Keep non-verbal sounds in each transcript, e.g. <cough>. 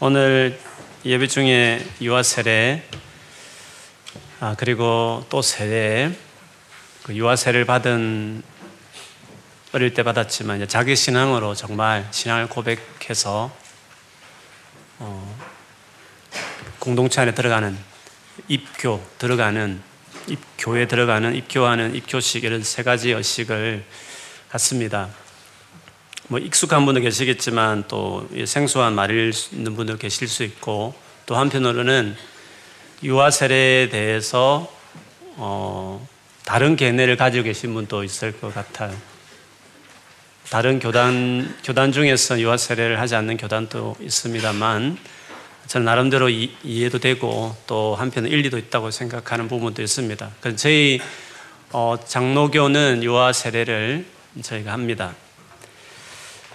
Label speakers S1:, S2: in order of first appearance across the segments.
S1: 오늘 예배 중에 유아 세례 아, 그리고 또 세례 그 유아 세례를 받은 어릴 때 받았지만 자기 신앙으로 정말 신앙을 고백해서 어, 공동체 안에 들어가는 입교 들어가는 입교에 들어가는 입교하는 입교식 이런 세 가지 의식을 갖습니다. 뭐 익숙한 분도 계시겠지만 또 생소한 말일 있는 분도 계실 수 있고 또 한편으로는 유아 세례에 대해서 어, 다른 견해를 가지고 계신 분도 있을 것 같아요. 다른 교단 교단 중에서 유아 세례를 하지 않는 교단도 있습니다만 저는 나름대로 이, 해도 되고 또 한편 일리도 있다고 생각하는 부분도 있습니다. 저희 어, 장로교는 유아 세례를 저희가 합니다.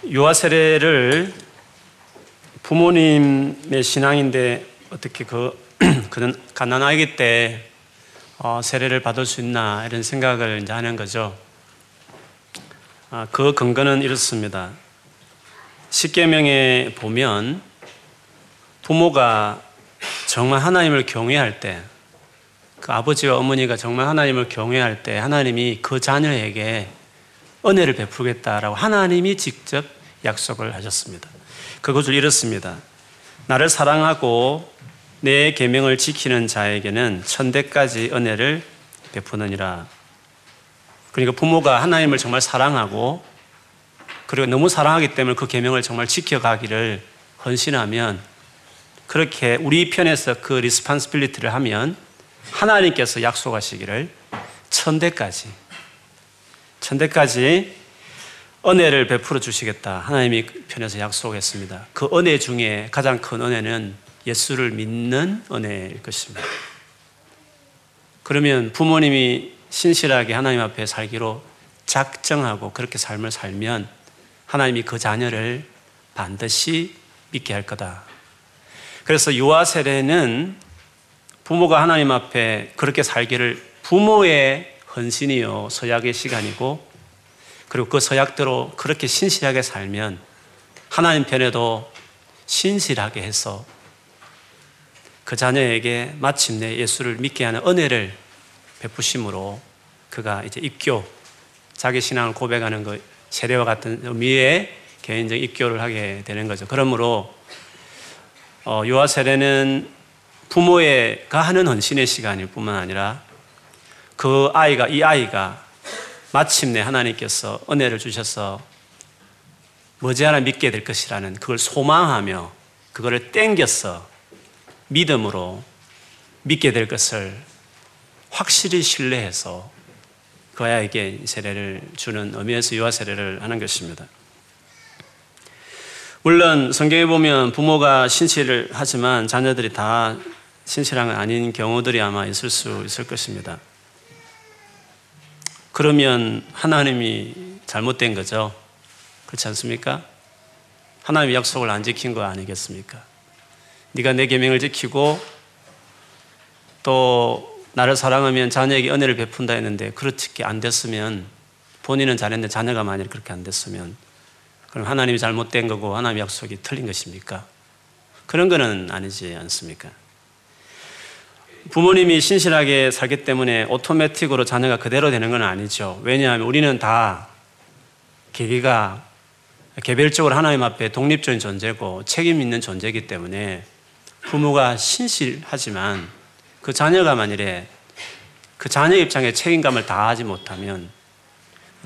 S1: 유아 세례를 부모님의 신앙인데 어떻게 그 <clears throat> 그는 가난하기 때 어, 세례를 받을 수 있나 이런 생각을 이제 하는 거죠. 아, 그 근거는 이렇습니다. 십계명에 보면 부모가 정말 하나님을 경외할 때, 그 아버지와 어머니가 정말 하나님을 경외할 때 하나님이 그 자녀에게 은혜를 베푸겠다라고 하나님이 직접 약속을 하셨습니다. 그것을 이렇습니다. 나를 사랑하고 내 계명을 지키는 자에게는 천대까지 은혜를 베푸느니라. 그러니까 부모가 하나님을 정말 사랑하고 그리고 너무 사랑하기 때문에 그 계명을 정말 지켜가기를 헌신하면 그렇게 우리 편에서 그 responsibility를 하면 하나님께서 약속하시기를 천대까지 천대까지 은혜를 베풀어 주시겠다. 하나님이 편에서 약속했습니다. 그 은혜 중에 가장 큰 은혜는 예수를 믿는 은혜일 것입니다. 그러면 부모님이 신실하게 하나님 앞에 살기로 작정하고 그렇게 삶을 살면 하나님이 그 자녀를 반드시 믿게 할 거다. 그래서 유아 세례는 부모가 하나님 앞에 그렇게 살기를 부모의 헌신이요 서약의 시간이고 그리고 그 서약대로 그렇게 신실하게 살면 하나님 편에도 신실하게 해서 그 자녀에게 마침내 예수를 믿게 하는 은혜를 베푸심으로 그가 이제 입교, 자기 신앙을 고백하는 그 세례와 같은 의미의 개인적 입교를 하게 되는 거죠. 그러므로 어, 유아 세례는 부모가 하는 헌신의 시간일 뿐만 아니라 그 아이가 이 아이가 마침내 하나님께서 은혜를 주셔서 머지않아 믿게 될 것이라는 그걸 소망하며 그거를 땡겨서 믿음으로 믿게 될 것을 확실히 신뢰해서 그 아이에게 세례를 주는 의미에서 유아 세례를 하는 것입니다. 물론 성경에 보면 부모가 신실을 하지만 자녀들이 다 신실한 건 아닌 경우들이 아마 있을 수 있을 것입니다. 그러면 하나님이 잘못된 거죠. 그렇지 않습니까? 하나님의 약속을 안 지킨 거 아니겠습니까? 네가 내 계명을 지키고 또 나를 사랑하면 자녀에게 은혜를 베푼다 했는데 그렇게 안 됐으면 본인은 잘했는데 자녀가 만약 그렇게 안 됐으면 그럼 하나님이 잘못된 거고 하나님의 약속이 틀린 것입니까? 그런 거는 아니지 않습니까? 부모님이 신실하게 살기 때문에 오토매틱으로 자녀가 그대로 되는 건 아니죠. 왜냐하면 우리는 다 계기가 개별적으로 하나님 앞에 독립적인 존재고 책임 있는 존재이기 때문에 부모가 신실하지만 그 자녀가 만일에 그 자녀 입장에 책임감을 다하지 못하면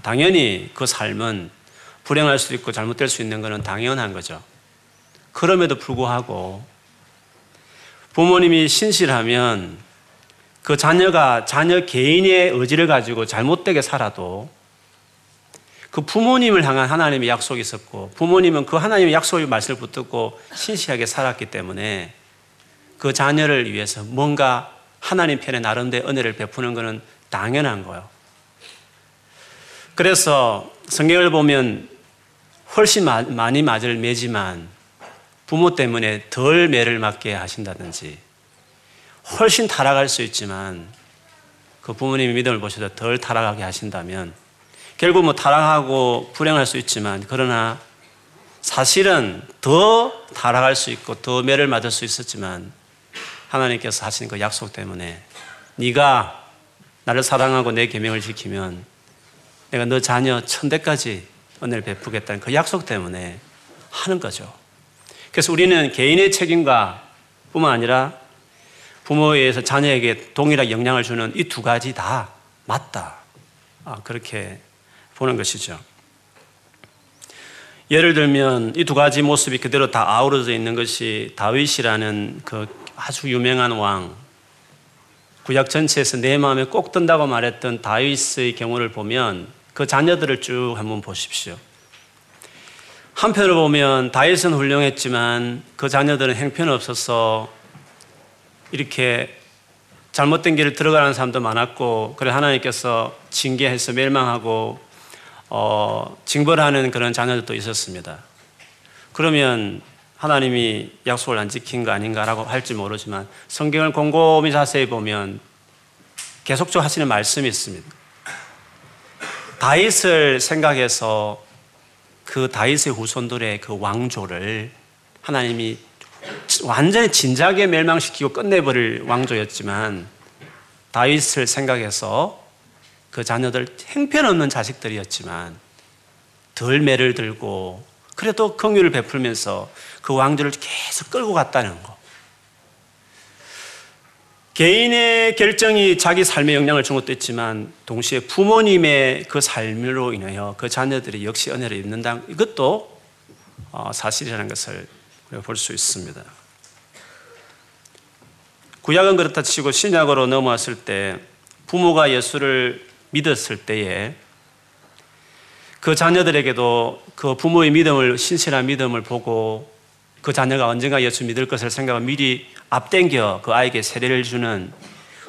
S1: 당연히 그 삶은 불행할 수 있고 잘못될 수 있는 것은 당연한 거죠. 그럼에도 불구하고 부모님이 신실하면 그 자녀가 자녀 개인의 의지를 가지고 잘못되게 살아도 그 부모님을 향한 하나님의 약속이 있었고 부모님은 그 하나님의 약속의 말씀을 붙들고 신실하게 살았기 때문에 그 자녀를 위해서 뭔가 하나님 편에 나름대로 은혜를 베푸는 것은 당연한 거예요. 그래서 성경을 보면 훨씬 많이 맞을 매지만 부모 때문에 덜 매를 맞게 하신다든지 훨씬 타락할 수 있지만 그 부모님의 믿음을 보셔서 덜 타락하게 하신다면 결국 뭐 타락하고 불행할 수 있지만 그러나 사실은 더 타락할 수 있고 더 매를 맞을 수 있었지만 하나님께서 하신 그 약속 때문에 네가 나를 사랑하고 내 계명을 지키면 내가 너 자녀 천대까지 은혜를 베푸겠다는 그 약속 때문에 하는 거죠. 그래서 우리는 개인의 책임과 뿐만 아니라 부모에 의해서 자녀에게 동일하게 영향을 주는 이 두 가지 다 맞다. 아, 그렇게 보는 것이죠. 예를 들면 이 두 가지 모습이 그대로 다 아우러져 있는 것이 다윗이라는 그 아주 유명한 왕, 구약 전체에서 내 마음에 꼭 든다고 말했던 다윗의 경우를 보면 그 자녀들을 쭉 한번 보십시오. 한편으로 보면 다윗은 훌륭했지만 그 자녀들은 행편없어서 이렇게 잘못된 길을 들어가는 사람도 많았고 그래 하나님께서 징계해서 멸망하고 어, 징벌하는 그런 자녀들도 있었습니다. 그러면 하나님이 약속을 안 지킨 거 아닌가라고 할지 모르지만 성경을 곰곰이 자세히 보면 계속적으로 하시는 말씀이 있습니다. 다윗을 생각해서 그 다윗의 후손들의 그 왕조를 하나님이 완전히 진작에 멸망시키고 끝내버릴 왕조였지만 다윗을 생각해서 그 자녀들 행편없는 자식들이었지만 덜 매를 들고 그래도 긍휼을 베풀면서 그 왕조를 계속 끌고 갔다는 거. 개인의 결정이 자기 삶에 영향을 준 것도 있지만 동시에 부모님의 그 삶으로 인하여 그 자녀들이 역시 은혜를 입는다. 이것도 어, 사실이라는 것을 볼 수 있습니다. 구약은 그렇다 치고 신약으로 넘어왔을 때 부모가 예수를 믿었을 때에 그 자녀들에게도 그 부모의 믿음을 신실한 믿음을 보고 그 자녀가 언젠가 예수 믿을 것을 생각하고 미리 앞당겨 그 아이에게 세례를 주는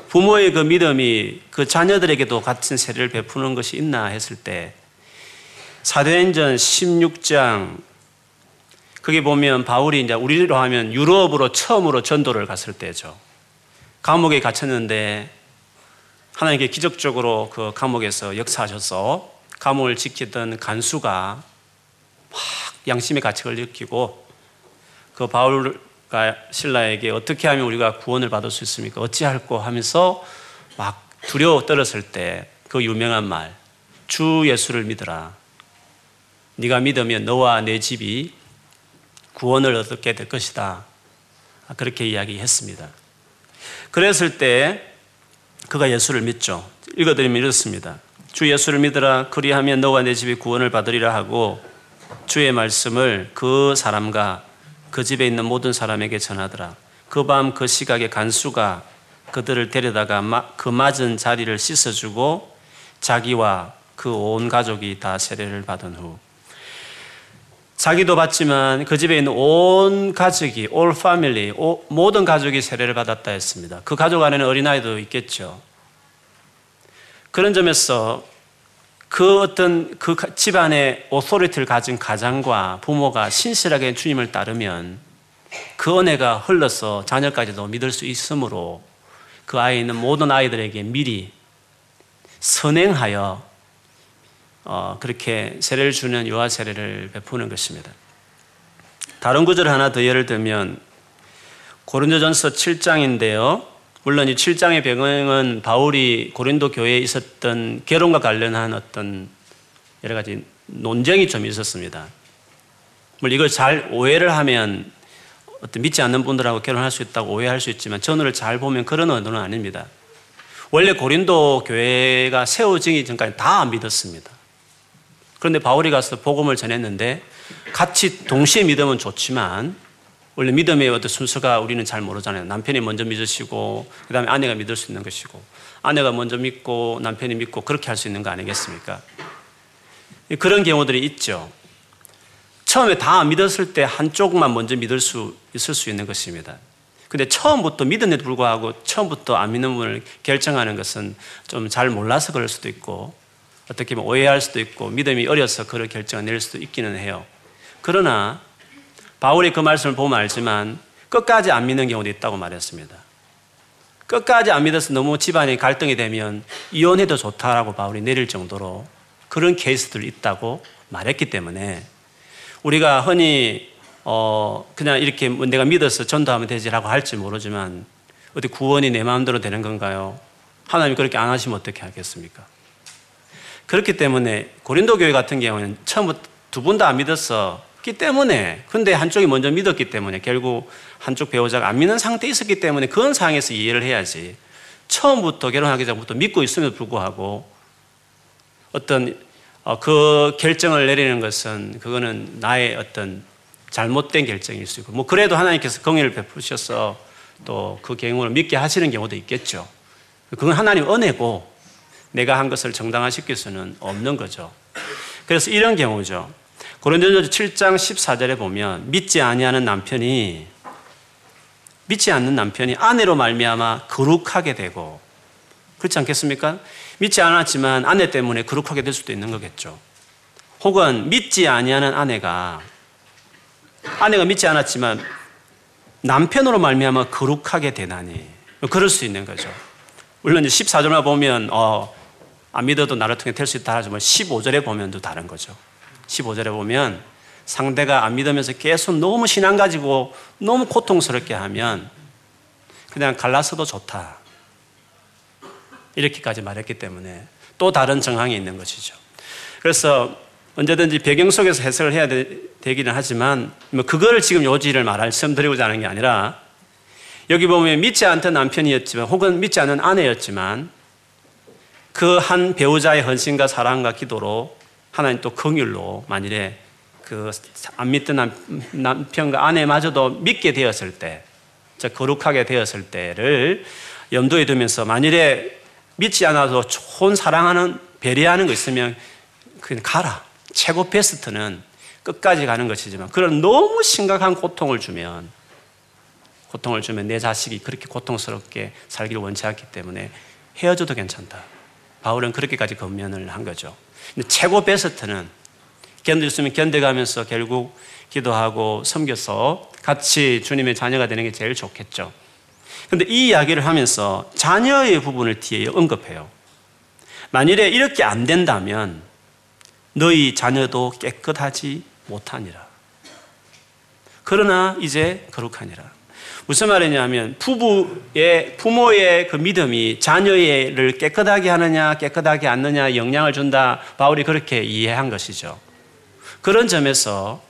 S1: 부모의 그 믿음이 그 자녀들에게도 같은 세례를 베푸는 것이 있나 했을 때 사도행전 16장 거기 보면 바울이 이제 우리로 하면 유럽으로 처음으로 전도를 갔을 때죠. 감옥에 갇혔는데 하나님께 기적적으로 그 감옥에서 역사하셔서 감옥을 지키던 간수가 막 양심의 가책을 느끼고 그 바울과 신라에게 어떻게 하면 우리가 구원을 받을 수 있습니까? 어찌할꼬 하면서 막 두려워 떨었을 때 그 유명한 말, 주 예수를 믿어라. 네가 믿으면 너와 내 집이 구원을 얻게 될 것이다. 그렇게 이야기했습니다. 그랬을 때 그가 예수를 믿죠. 읽어드리면 이렇습니다. 주 예수를 믿으라 그리하면 너와 내 집이 구원을 받으리라 하고 주의 말씀을 그 사람과 그 집에 있는 모든 사람에게 전하더라. 그 밤 그 시각에 간수가 그들을 데려다가 그 맞은 자리를 씻어주고 자기와 그 온 가족이 다 세례를 받은 후 자기도 받지만 그 집에 있는 온 가족이 all family 모든 가족이 세례를 받았다 했습니다. 그 가족 안에는 어린아이도 있겠죠. 그런 점에서 그 어떤 그 집안의 오소리티를 가진 가장과 부모가 신실하게 주님을 따르면 그 은혜가 흘러서 자녀까지도 믿을 수 있으므로 그 아이에 있는 모든 아이들에게 미리 선행하여 어, 그렇게 세례를 주는 유아 세례를 베푸는 것입니다. 다른 구절 하나 더 예를 들면 고린도전서 7장인데요. 물론 이 7장의 배경은 바울이 고린도 교회에 있었던 결혼과 관련한 어떤 여러 가지 논쟁이 좀 있었습니다. 물론 이걸 잘 오해를 하면 어떤 믿지 않는 분들하고 결혼할 수 있다고 오해할 수 있지만 전후를 잘 보면 그런 의도는 아닙니다. 원래 고린도 교회가 세워지기 전까지 다 믿었습니다. 그런데 바울이 가서 복음을 전했는데 같이 동시에 믿으면 좋지만 원래 믿음의 어떤 순서가 우리는 잘 모르잖아요. 남편이 먼저 믿으시고, 그 다음에 아내가 믿을 수 있는 것이고, 아내가 먼저 믿고, 남편이 믿고, 그렇게 할 수 있는 거 아니겠습니까? 그런 경우들이 있죠. 처음에 다 믿었을 때 한쪽만 먼저 믿을 수 있을 수 있는 것입니다. 근데 처음부터 믿음에도 불구하고 처음부터 안 믿는 분을 결정하는 것은 좀 잘 몰라서 그럴 수도 있고, 어떻게 보면 오해할 수도 있고, 믿음이 어려서 그런 결정을 낼 수도 있기는 해요. 그러나 바울이 그 말씀을 보면 알지만 끝까지 안 믿는 경우도 있다고 말했습니다. 끝까지 안 믿어서 너무 집안이 갈등이 되면 이혼해도 좋다라고 바울이 내릴 정도로 그런 케이스들이 있다고 말했기 때문에 우리가 흔히 어 그냥 이렇게 뭐 내가 믿어서 전도하면 되지라고 할지 모르지만 어디 구원이 내 마음대로 되는 건가요? 하나님 그렇게 안 하시면 어떻게 하겠습니까? 그렇기 때문에 고린도 교회 같은 경우는 처음부터 두 분 다 안 믿 었었기 때문에 근데 한쪽이 먼저 믿었기 때문에 결국 한쪽 배우자가 안 믿는 상태에 있었기 때문에 그런 상황에서 이해를 해야지 처음부터 결혼하기 전부터 믿고 있음에도 불구하고 어떤 어, 그 결정을 내리는 것은 그거는 나의 어떤 잘못된 결정일 수 있고 뭐 그래도 하나님께서 공의를 베푸셔서 또 그 경우를 믿게 하시는 경우도 있겠죠. 그건 하나님 은혜고 내가 한 것을 정당화시킬 수는 없는 거죠. 그래서 이런 경우죠. 고린도전서 7장 14절에 보면 믿지 아니하는 남편이 믿지 않는 남편이 아내로 말미암아 거룩하게 되고 그렇지 않겠습니까? 믿지 않았지만 아내 때문에 거룩하게 될 수도 있는 거겠죠. 혹은 믿지 아니하는 아내가 아내가 믿지 않았지만 남편으로 말미암아 거룩하게 되나니 그럴 수 있는 거죠. 물론 14절만 보면 어, 안 믿어도 나를 통해 될 수 있다 하지만 15절에 보면 또 다른 거죠. 15절에 보면 상대가 안 믿으면서 계속 너무 신앙 가지고 너무 고통스럽게 하면 그냥 갈라서도 좋다. 이렇게까지 말했기 때문에 또 다른 정황이 있는 것이죠. 그래서 언제든지 배경 속에서 해석을 해야 되, 기는 하지만 뭐 그거를 지금 요지를 말씀드리고자 하는 게 아니라 여기 보면 믿지 않던 남편이었지만 혹은 믿지 않는 아내였지만 그 한 배우자의 헌신과 사랑과 기도로 하나님 또 긍휼로 만일에 그 안 믿던 남편과 아내마저도 믿게 되었을 때, 저 거룩하게 되었을 때를 염두에 두면서 만일에 믿지 않아도 좋은 사랑하는 배려하는 거 있으면 그냥 가라. 최고 베스트는 끝까지 가는 것이지만 그런 너무 심각한 고통을 주면 고통을 주면 내 자식이 그렇게 고통스럽게 살기를 원치 않기 때문에 헤어져도 괜찮다. 바울은 그렇게까지 건면을 한 거죠. 근데 최고 베스트는 견딜 수 있으면 견뎌가면서 결국 기도하고 섬겨서 같이 주님의 자녀가 되는 게 제일 좋겠죠. 근데 이 이야기를 하면서 자녀의 부분을 뒤에 언급해요. 만일에 이렇게 안 된다면 너희 자녀도 깨끗하지 못하니라. 그러나 이제 거룩하니라. 무슨 말이냐면 부부의 부모의 그 믿음이 자녀를 깨끗하게 하느냐 깨끗하게 않느냐 영향을 준다. 바울이 그렇게 이해한 것이죠. 그런 점에서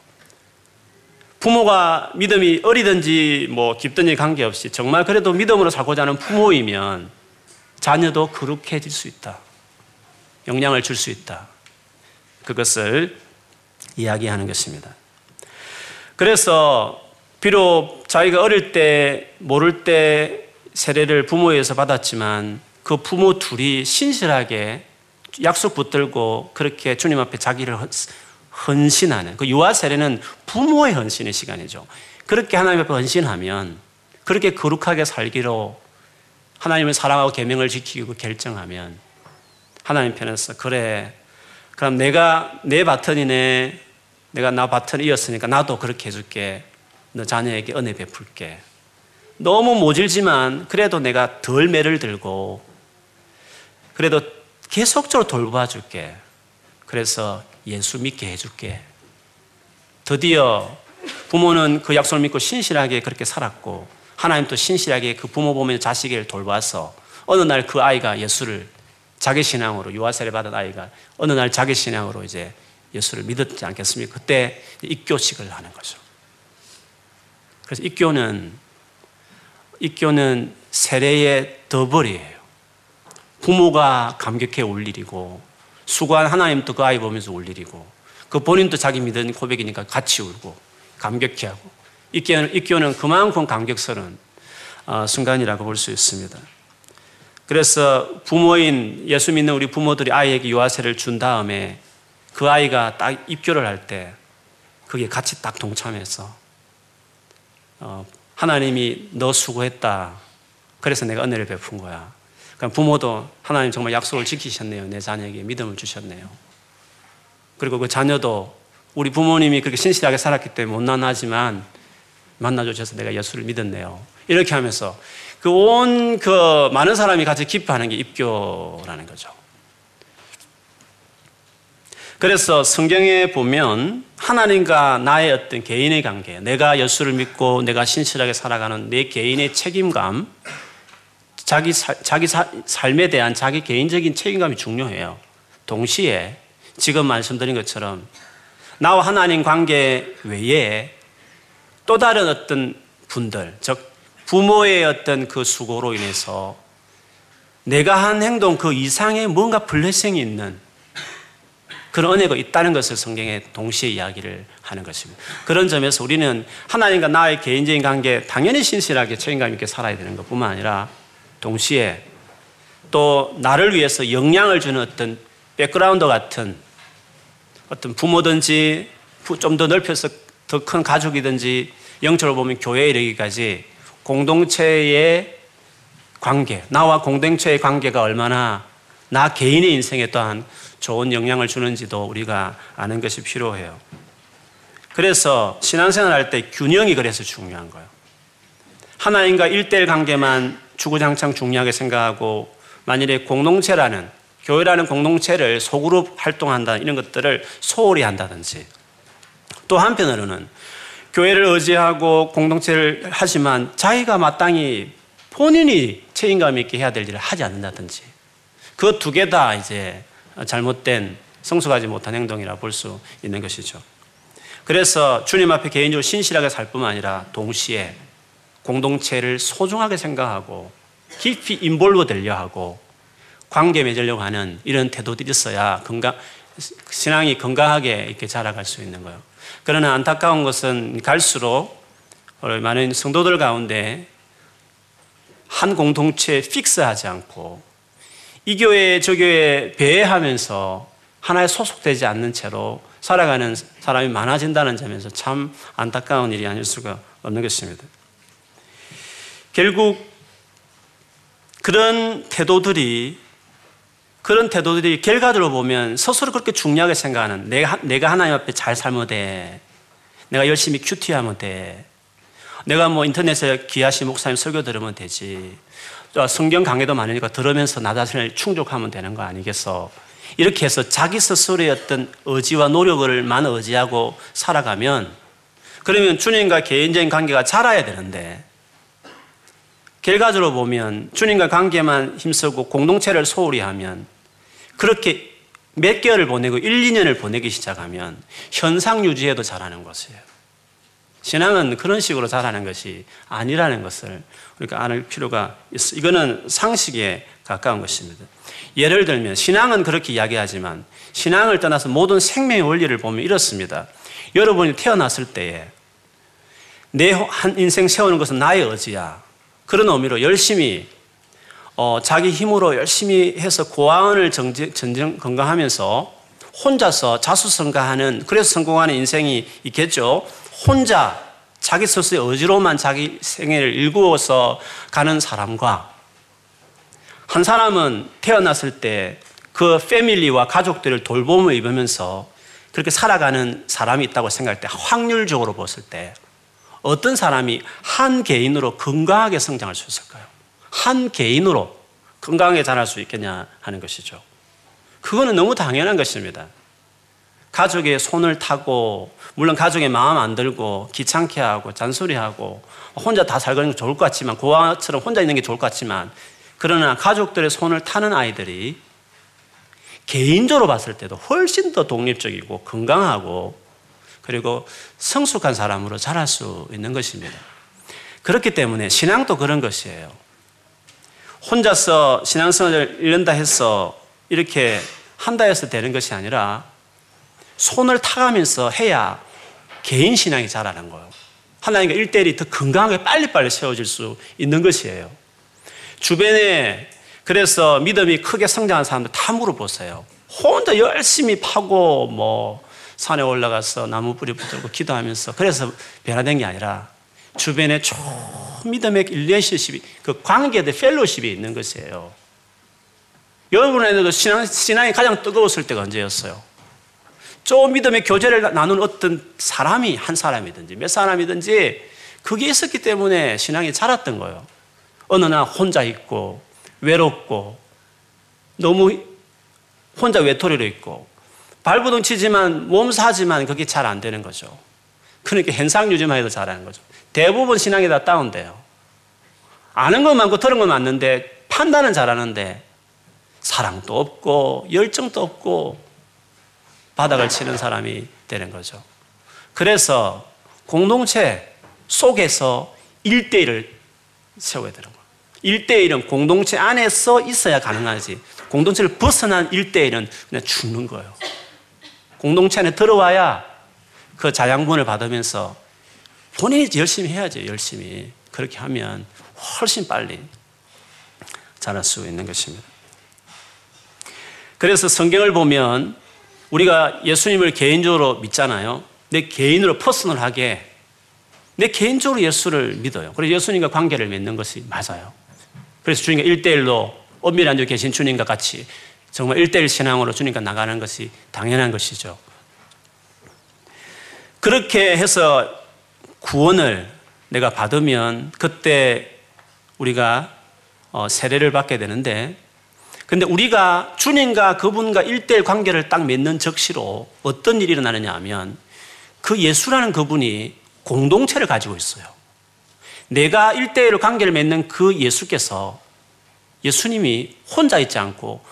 S1: 부모가 믿음이 어리든지 뭐 깊든지 관계없이 정말 그래도 믿음으로 살고자 하는 부모이면 자녀도 거룩해질 수 있다. 영향을 줄 수 있다. 그것을 이야기하는 것입니다. 그래서 비록 자기가 어릴 때 모를 때 세례를 부모에서 받았지만 그 부모 둘이 신실하게 약속 붙들고 그렇게 주님 앞에 자기를 헌신하는 그 유아 세례는 부모의 헌신의 시간이죠. 그렇게 하나님 앞에 헌신하면 그렇게 거룩하게 살기로 하나님을 사랑하고 계명을 지키고 결정하면 하나님 편에서 그래. 그럼 내가 내 바턴이네. 내가 나 바턴 이었으니까 나도 그렇게 해줄게 너 자녀에게 은혜 베풀게 너무 모질지만 그래도 내가 덜 매를 들고 그래도 계속적으로 돌봐 줄게 그래서 예수 믿게 해줄게. 드디어 부모는 그 약속을 믿고 신실하게 그렇게 살았고 하나님도 신실하게 그 부모 보면 자식을 돌봐서 어느 날 그 아이가 예수를 자기 신앙으로 유아세례 받은 아이가 어느 날 자기 신앙으로 이제 예수를 믿었지 않겠습니까? 그때 입교식을 하는 거죠. 그래서 입교는 입교는 세례의 더블이에요. 부모가 감격해 올 일이고 수고한 하나님도 그 아이 보면서 울 일이고 그 본인도 자기 믿은 고백이니까 같이 울고 감격해 하고 입교는, 입교는 그만큼 감격스러운 어, 순간이라고 볼 수 있습니다. 그래서 부모인 예수 믿는 우리 부모들이 아이에게 유아세를 준 다음에 그 아이가 딱 입교를 할 때 그게 같이 딱 동참해서 어, 하나님이 너 수고했다. 그래서 내가 은혜를 베푼 거야. 그러니까 부모도 하나님 정말 약속을 지키셨네요. 내 자녀에게 믿음을 주셨네요. 그리고 그 자녀도 우리 부모님이 그렇게 신실하게 살았기 때문에 못난하지만 만나주셔서 내가 예수를 믿었네요. 이렇게 하면서 그 온그 그 많은 사람이 같이 기뻐하는 게 입교라는 거죠. 그래서 성경에 보면 하나님과 나의 어떤 개인의 관계, 내가 예수를 믿고 내가 신실하게 살아가는 내 개인의 책임감, 자기, 사, 자기 사, 삶에 대한 자기 개인적인 책임감이 중요해요. 동시에 지금 말씀드린 것처럼 나와 하나님 관계 외에 또 다른 어떤 분들, 즉 부모의 어떤 그 수고로 인해서 내가 한 행동 그 이상의 뭔가 블레싱이 있는 그런 은혜가 있다는 것을 성경에 동시에 이야기를 하는 것입니다. 그런 점에서 우리는 하나님과 나의 개인적인 관계 당연히 신실하게 책임감 있게 살아야 되는 것뿐만 아니라 동시에 또 나를 위해서 영향을 주는 어떤 background 같은 어떤 부모든지 좀 더 넓혀서 더 큰 가족이든지 영적으로 보면 교회에 이르기까지 공동체의 관계, 나와 공동체의 관계가 얼마나 나 개인의 인생에 또한 좋은 영향을 주는지도 우리가 아는 것이 필요해요. 그래서 신앙생활 할 때 균형이 그래서 중요한 거예요. 하나님과 일대일 관계만 주구장창 중요하게 생각하고 만일에 공동체라는 교회라는 공동체를 소그룹 활동한다 이런 것들을 소홀히 한다든지 또 한편으로는 교회를 의지하고 공동체를 하지만 자기가 마땅히 본인이 책임감 있게 해야 될 일을 하지 않는다든지 그 두 개 다 이제 잘못된 성숙하지 못한 행동이라 볼 수 있는 것이죠. 그래서 주님 앞에 개인적으로 신실하게 살 뿐만 아니라 동시에 공동체를 소중하게 생각하고 깊이 인볼브 되려 하고 관계 맺으려고 하는 이런 태도들이 있어야 건강, 신앙이 건강하게 이렇게 자라갈 수 있는 거예요. 그러나 안타까운 것은 갈수록 많은 성도들 가운데 한 공동체에 픽스하지 않고 이 교회 저 교회 배회하면서 하나에 소속되지 않는 채로 살아가는 사람이 많아진다는 점에서 참 안타까운 일이 아닐 수가 없는 것입니다. 결국 그런 태도들이 그런 태도들이 결과적으로 보면 스스로 그렇게 중요하게 생각하는 내가, 내가 하나님 앞에 잘 살면 돼. 내가 열심히 큐티하면 돼. 내가 뭐 인터넷에 귀하신 목사님 설교 들으면 되지. 성경 강의도 많으니까 들으면서 나 자신을 충족하면 되는 거 아니겠어. 이렇게 해서 자기 스스로의 어떤 의지와 노력을만 의지하고 살아가면 그러면 주님과 개인적인 관계가 자라야 되는데 결과적으로 보면 주님과 관계만 힘쓰고 공동체를 소홀히 하면 그렇게 몇 개월을 보내고 1, 2년을 보내기 시작하면 현상 유지에도 잘하는 것이에요. 신앙은 그런 식으로 잘하는 것이 아니라는 것을 우리가 알 필요가 있어. 이거는 상식에 가까운 것입니다. 예를 들면 신앙은 그렇게 이야기하지만 신앙을 떠나서 모든 생명의 원리를 보면 이렇습니다. 여러분이 태어났을 때에 내 한 인생 세우는 것은 나의 의지야. 그런 의미로 열심히 어, 자기 힘으로 열심히 해서 고아원을 전쟁 건강하면서 혼자서 자수성가하는 그래서 성공하는 인생이 있겠죠. 혼자 자기 스스로의 의지로만 자기 생애를 일구어서 가는 사람과 한 사람은 태어났을 때 그 패밀리와 가족들을 돌봄을 입으면서 그렇게 살아가는 사람이 있다고 생각할 때 확률적으로 봤을 때 어떤 사람이 한 개인으로 건강하게 성장할 수 있을까요? 한 개인으로 건강하게 자랄 수 있겠냐 하는 것이죠. 그거는 너무 당연한 것입니다. 가족의 손을 타고, 물론 가족의 마음 안 들고, 귀찮게 하고, 잔소리하고, 혼자 다 살고 있는 게 좋을 것 같지만, 고아처럼 혼자 있는 게 좋을 것 같지만, 그러나 가족들의 손을 타는 아이들이 개인적으로 봤을 때도 훨씬 더 독립적이고 건강하고 그리고 성숙한 사람으로 자랄 수 있는 것입니다. 그렇기 때문에 신앙도 그런 것이에요. 혼자서 신앙성을 잃는다 해서 이렇게 한다 해서 되는 것이 아니라 손을 타가면서 해야 개인 신앙이 자라는 거예요. 하나님과 일대일이 더 건강하게 빨리빨리 세워질 수 있는 것이에요. 주변에 그래서 믿음이 크게 성장한 사람들 다 물어보세요. 혼자 열심히 파고 뭐 산에 올라가서 나무 뿌리 붙들고 기도하면서 그래서 변화된 게 아니라 주변에 쭉 믿음의 릴레이션십이 그 관계의 펠로십이 있는 것이에요. 여러분에게도 신앙, 신앙이 가장 뜨거웠을 때가 언제였어요? 좀 믿음의 교제를 나눈 어떤 사람이 한 사람이든지 몇 사람이든지 그게 있었기 때문에 신앙이 자랐던 거예요. 어느 날 혼자 있고 외롭고 너무 혼자 외톨이로 있고 발부동 치지만 몸사지만 그게 잘 안 되는 거죠. 그러니까 현상 유지만 해도 잘하는 거죠. 대부분 신앙이 다 다운돼요. 아는 건 많고 들은 건 맞는데 판단은 잘하는데 사랑도 없고 열정도 없고 바닥을 치는 사람이 되는 거죠. 그래서 공동체 속에서 일대일을 세워야 되는 거예요. 일대일은 공동체 안에서 있어야 가능하지. 공동체를 벗어난 일대일은 그냥 죽는 거예요. 공동체 안에 들어와야 그 자양분을 받으면서 본인이 열심히 해야죠. 열심히. 그렇게 하면 훨씬 빨리 자랄 수 있는 것입니다. 그래서 성경을 보면 우리가 예수님을 개인적으로 믿잖아요. 내 개인으로 퍼스널하게 내 개인적으로 예수를 믿어요. 그래서 예수님과 관계를 맺는 것이 맞아요. 그래서 주님과 일대일로 엄밀한 데 계신 주님과 같이 정말 일대일 신앙으로 주님과 나가는 것이 당연한 것이죠. 그렇게 해서 구원을 내가 받으면 그때 우리가 어, 세례를 받게 되는데 근데 우리가 주님과 그분과 일대일 관계를 딱 맺는 적시로 어떤 일이 일어나느냐 하면 그 예수라는 그분이 공동체를 가지고 있어요. 내가 일대일 관계를 맺는 그 예수께서 예수님이 혼자 있지 않고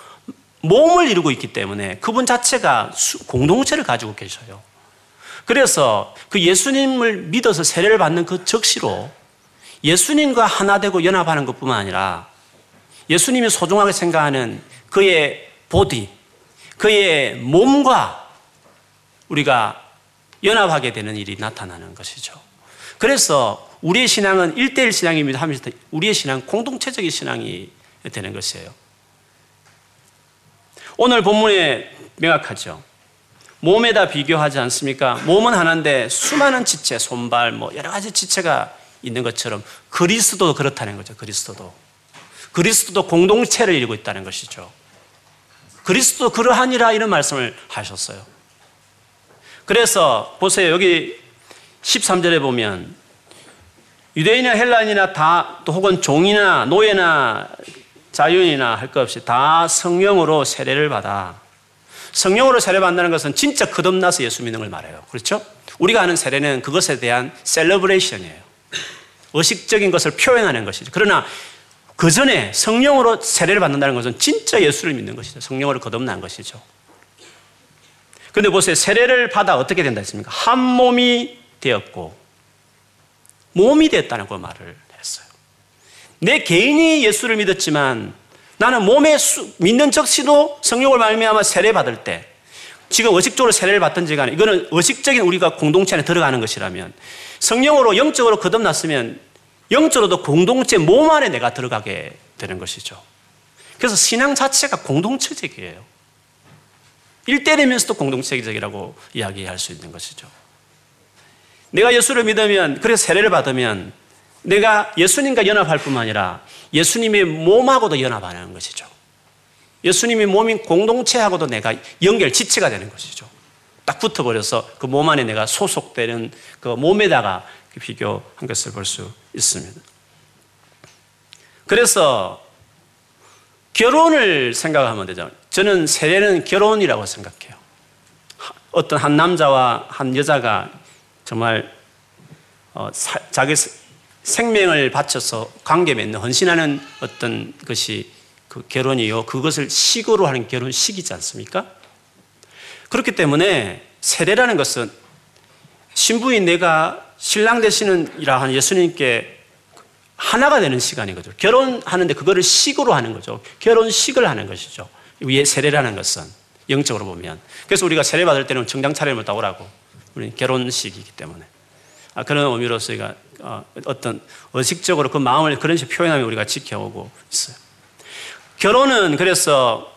S1: 몸을 이루고 있기 때문에 그분 자체가 공동체를 가지고 계셔요. 그래서 그 예수님을 믿어서 세례를 받는 그 적시로 예수님과 하나 되고 연합하는 것 뿐만 아니라 예수님이 소중하게 생각하는 그의 보디, 그의 몸과 우리가 연합하게 되는 일이 나타나는 것이죠. 그래서 우리의 신앙은 일대일 신앙입니다 하면서 우리의 신앙 공동체적인 신앙이 되는 것이에요. 오늘 본문에 명확하죠. 몸에다 비교하지 않습니까? 몸은 하나인데 수많은 지체, 손발, 뭐 여러 가지 지체가 있는 것처럼 그리스도도 그렇다는 거죠. 그리스도도. 그리스도도 공동체를 이루고 있다는 것이죠. 그리스도 그러하니라 이런 말씀을 하셨어요. 그래서 보세요. 여기 13절에 보면 유대인이나 헬라인이나 다 혹은 종이나 노예나 자유인이나 할 것 없이 다 성령으로 세례를 받아. 성령으로 세례받는다는 것은 진짜 거듭나서 예수 믿는 걸 말해요. 그렇죠? 우리가 아는 세례는 그것에 대한 셀러브레이션이에요. 의식적인 것을 표현하는 것이죠. 그러나 그 전에 성령으로 세례를 받는다는 것은 진짜 예수를 믿는 것이죠. 성령으로 거듭난 것이죠. 근데 보세요. 세례를 받아 어떻게 된다 했습니까? 한 몸이 되었고, 몸이 됐다는 그 말을 했어요. 내 개인이 예수를 믿었지만 나는 몸에 수, 믿는 적시도 성령을 말미암아 세례 받을 때 지금 의식적으로 세례를 받든지 간에 이거는 의식적인 우리가 공동체 안에 들어가는 것이라면 성령으로 영적으로 거듭났으면 영적으로도 공동체 몸 안에 내가 들어가게 되는 것이죠. 그래서 신앙 자체가 공동체적이에요. 일대되면서도 공동체적이라고 이야기할 수 있는 것이죠. 내가 예수를 믿으면, 그래서 세례를 받으면 내가 예수님과 연합할 뿐만 아니라 예수님의 몸하고도 연합하는 것이죠. 예수님의 몸인 공동체하고도 내가 연결, 지체가 되는 것이죠. 딱 붙어버려서 그 몸 안에 내가 소속되는 그 몸에다가 비교한 것을 볼 수 있습니다. 그래서 결혼을 생각하면 되죠. 저는 세례는 결혼이라고 생각해요. 어떤 한 남자와 한 여자가 정말 어, 사, 자기 생명을 바쳐서 관계 맺는 헌신하는 어떤 것이 그 결혼이요. 그것을 식으로 하는 결혼식이지 않습니까? 그렇기 때문에 세례라는 것은 신부인 내가 신랑 되시는 이라 한 예수님께 하나가 되는 시간이거든요. 결혼하는데 그거를 식으로 하는 거죠. 결혼식을 하는 것이죠. 위에 세례라는 것은 영적으로 보면. 그래서 우리가 세례 받을 때는 정장 차림을 따오라고. 우리 결혼식이기 때문에. 아, 그런 의미로서 우리가 어, 어떤 의식적으로 그 마음을 그런 식으로 표현하면 우리가 지켜오고 있어요. 결혼은 그래서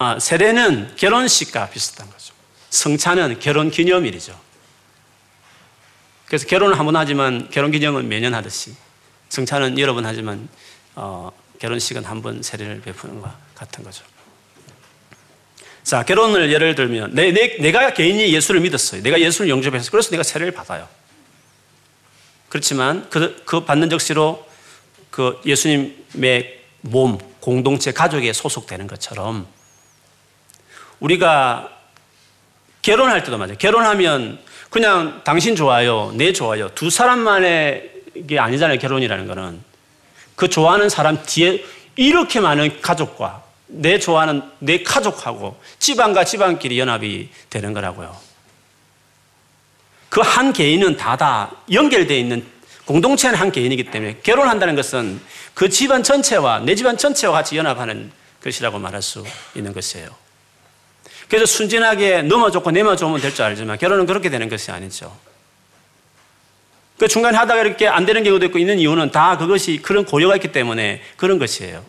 S1: 아, 세례는 결혼식과 비슷한 거죠. 성찬은 결혼 기념일이죠. 그래서 결혼을 한 번 하지만 결혼 기념은 매년 하듯이 성찬은 여러 번 하지만 어, 결혼식은 한 번 세례를 베푸는 것 같은 거죠. 자, 결혼을 예를 들면 내, 내, 내가 개인이 예수를 믿었어요. 내가 예수를 영접했어요. 그래서 내가 세례를 받아요. 그렇지만 그, 그 받는 적시로 그 예수님의 몸, 공동체, 가족에 소속되는 것처럼 우리가 결혼할 때도 맞아요. 결혼하면 그냥 당신 좋아요, 내 좋아요. 두 사람만의 게 아니잖아요. 결혼이라는 거는. 그 좋아하는 사람 뒤에 이렇게 많은 가족과 내 좋아하는 내 가족하고 집안과 집안끼리 연합이 되는 거라고요. 그 한 개인은 다다 연결되어 있는 공동체는 한 개인이기 때문에 결혼한다는 것은 그 집안 전체와 내 집안 전체와 같이 연합하는 것이라고 말할 수 있는 것이에요. 그래서 순진하게 너만 좋고 내만 좋으면 될 줄 알지만 결혼은 그렇게 되는 것이 아니죠. 그 중간에 하다가 이렇게 안 되는 경우도 있고 있는 이유는 다 그것이 그런 고려가 있기 때문에 그런 것이에요.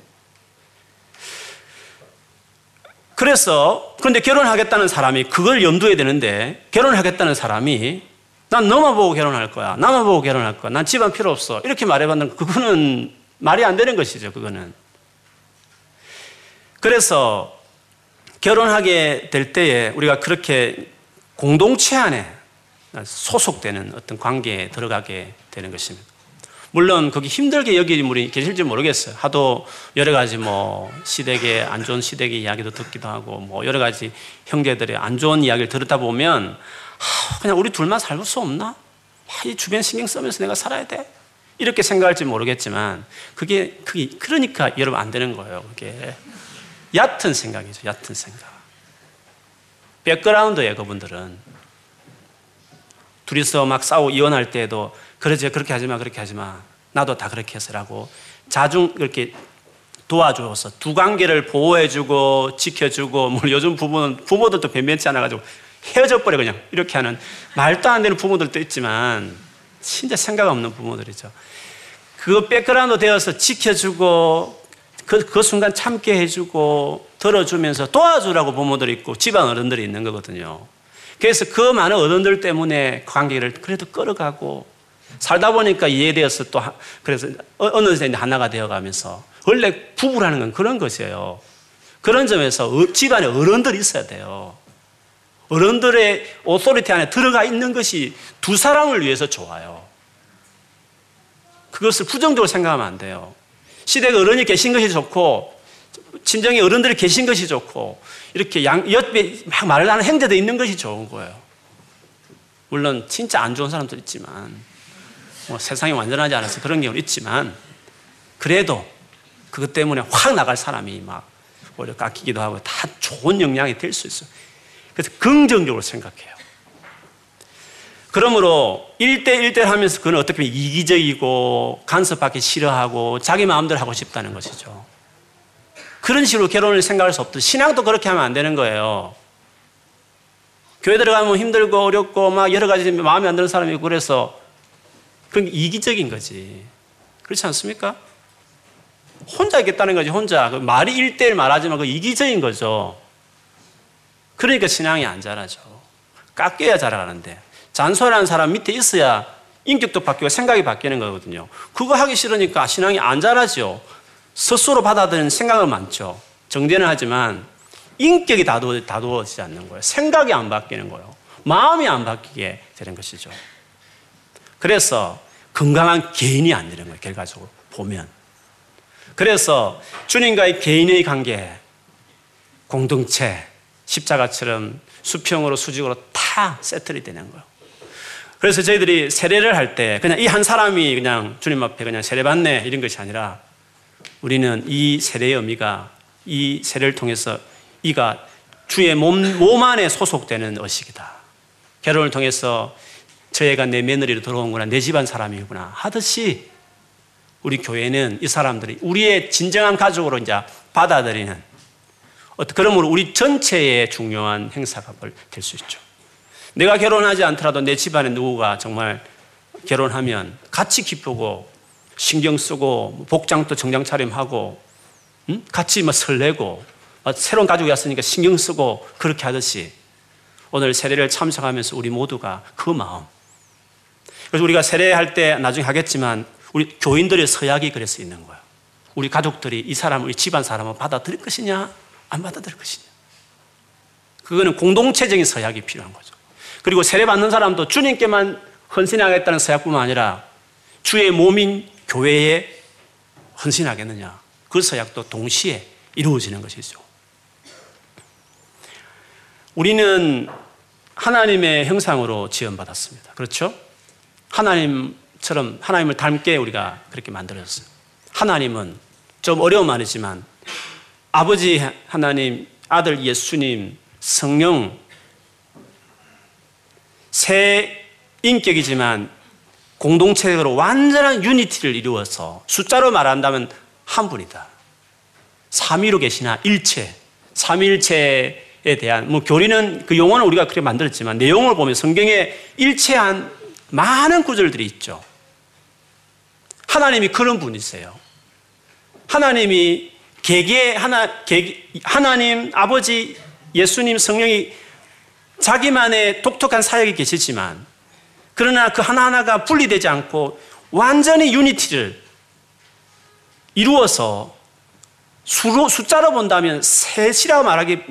S1: 그래서 그런데 결혼하겠다는 사람이 그걸 염두에 되는데 결혼하겠다는 사람이 난 너만 보고 결혼할 거야. 나만 보고 결혼할 거야. 난 집안 필요 없어. 이렇게 말해봤는 그거는 말이 안 되는 것이죠. 그거는. 그래서 결혼하게 될 때에 우리가 그렇게 공동체 안에 소속되는 어떤 관계에 들어가게 되는 것입니다. 물론 거기 힘들게 여기는 분이 계실지 모르겠어요. 하도 여러 가지 뭐 시댁의 안 좋은 시댁의 이야기도 듣기도 하고 뭐 여러 가지 형제들의 안 좋은 이야기를 들었다 보면 그냥 우리 둘만 살고 수 없나? 이 주변 신경 쓰면서 내가 살아야 돼? 이렇게 생각할지 모르겠지만 그게 그게 그러니까 여러분 안 되는 거예요. 그게 얕은 생각이죠. 얕은 생각. 백그라운드예요. 그분들은 둘이서 막 싸우고 이혼할 때에도 그러지 그렇게 하지 마 그렇게 하지 마 나도 다 그렇게 해서라고 자중 그렇게 도와줘서 두 관계를 보호해주고 지켜주고 뭐 요즘 부부는 부모들도 변변치 않아가지고 헤어져 버려 그냥 이렇게 하는 말도 안 되는 부모들도 있지만 진짜 생각 없는 부모들이죠. 그 background 되어서 지켜주고 그, 그 순간 참게 해주고 들어주면서 도와주라고 부모들이 있고 집안 어른들이 있는 거거든요. 그래서 그 많은 어른들 때문에 관계를 그래도 끌어가고 살다 보니까 이해되어서 또 그래서 어, 어느새 하나가 되어가면서 원래 부부라는 건 그런 것이에요. 그런 점에서 집안에 어른들이 있어야 돼요. 어른들의 오소리티 안에 들어가 있는 것이 두 사람을 위해서 좋아요. 그것을 부정적으로 생각하면 안 돼요. 시댁 어른이 계신 것이 좋고 친정에 어른들이 계신 것이 좋고 이렇게 양, 옆에 막 말을 하는 행제도 있는 것이 좋은 거예요. 물론 진짜 안 좋은 사람도 있지만 뭐 세상이 완전하지 않아서 그런 경우 있지만 그래도 그것 때문에 확 나갈 사람이 막 오히려 깎이기도 하고 다 좋은 영향이 될 수 있어요. 그래서 긍정적으로 생각해요. 그러므로 1대1대 하면서 그건 어떻게 보면 이기적이고 간섭받기 싫어하고 자기 마음대로 하고 싶다는 것이죠. 그런 식으로 결혼을 생각할 수 없듯 신앙도 그렇게 하면 안 되는 거예요. 교회 들어가면 힘들고 어렵고 막 여러 가지 마음에 안 드는 사람이 그래서 그건 이기적인 거지. 그렇지 않습니까? 혼자 있겠다는 거지, 혼자. 그 말이 일대일 말하지만 그 이기적인 거죠. 그러니까 신앙이 안 자라죠. 깎여야 자라가는데. 잔소리하는 사람 밑에 있어야 인격도 바뀌고 생각이 바뀌는 거거든요. 그거 하기 싫으니까 신앙이 안 자라죠. 스스로 받아들이는 생각은 많죠. 정죄는 하지만 인격이 다루, 다루어지지 않는 거예요. 생각이 안 바뀌는 거예요. 마음이 안 바뀌게 되는 것이죠. 그래서 건강한 개인이 안 되는 거예요. 결과적으로 보면. 그래서 주님과의 개인의 관계, 공동체, 십자가처럼 수평으로 수직으로 다 세틀이 되는 거예요. 그래서 저희들이 세례를 할 때 그냥 이 한 사람이 그냥 주님 앞에 그냥 세례 받네 이런 것이 아니라 우리는 이 세례의 의미가 이 세례를 통해서 이가 주의 몸, 몸 안에 소속되는 의식이다. 결혼을 통해서 저 애가 내 며느리로 들어온구나, 내 집안 사람이구나 하듯이 우리 교회는 이 사람들이 우리의 진정한 가족으로 이제 받아들이는 그러므로 우리 전체의 중요한 행사가 될 수 있죠. 내가 결혼하지 않더라도 내 집안에 누구가 정말 결혼하면 같이 기쁘고 신경 쓰고 복장도 정장 차림하고 응? 같이 막 설레고 새로운 가족이 왔으니까 신경 쓰고 그렇게 하듯이 오늘 세례를 참석하면서 우리 모두가 그 마음 그래서 우리가 세례할 때 나중에 하겠지만 우리 교인들의 서약이 그래서 있는 거야. 우리 가족들이 이 사람을 우리 집안 사람을 받아들일 것이냐 안 받아들일 것이냐 그거는 공동체적인 서약이 필요한 거죠. 그리고 세례 받는 사람도 주님께만 헌신하겠다는 서약뿐만 아니라 주의 몸인 교회에 헌신하겠느냐. 그 서약도 동시에 이루어지는 것이죠. 우리는 하나님의 형상으로 지원받았습니다. 그렇죠? 하나님처럼 하나님을 닮게 우리가 그렇게 만들어졌어요. 하나님은 좀 어려운 말이지만 아버지 하나님, 아들 예수님, 성령 새 인격이지만 공동체로 완전한 유니티를 이루어서 숫자로 말한다면 한 분이다. 삼위로 계시나 일체, 삼일체에 대한 뭐 교리는 그 용어는 우리가 그렇게 만들었지만 내용을 보면 성경에 일체한 많은 구절들이 있죠. 하나님이 그런 분이세요. 하나님이 개개 하나 개, 하나님 아버지 예수님 성령이 자기만의 독특한 사역이 계시지만 그러나 그 하나하나가 분리되지 않고 완전히 유니티를 이루어서 수로, 숫자로 본다면 셋이라고 말하기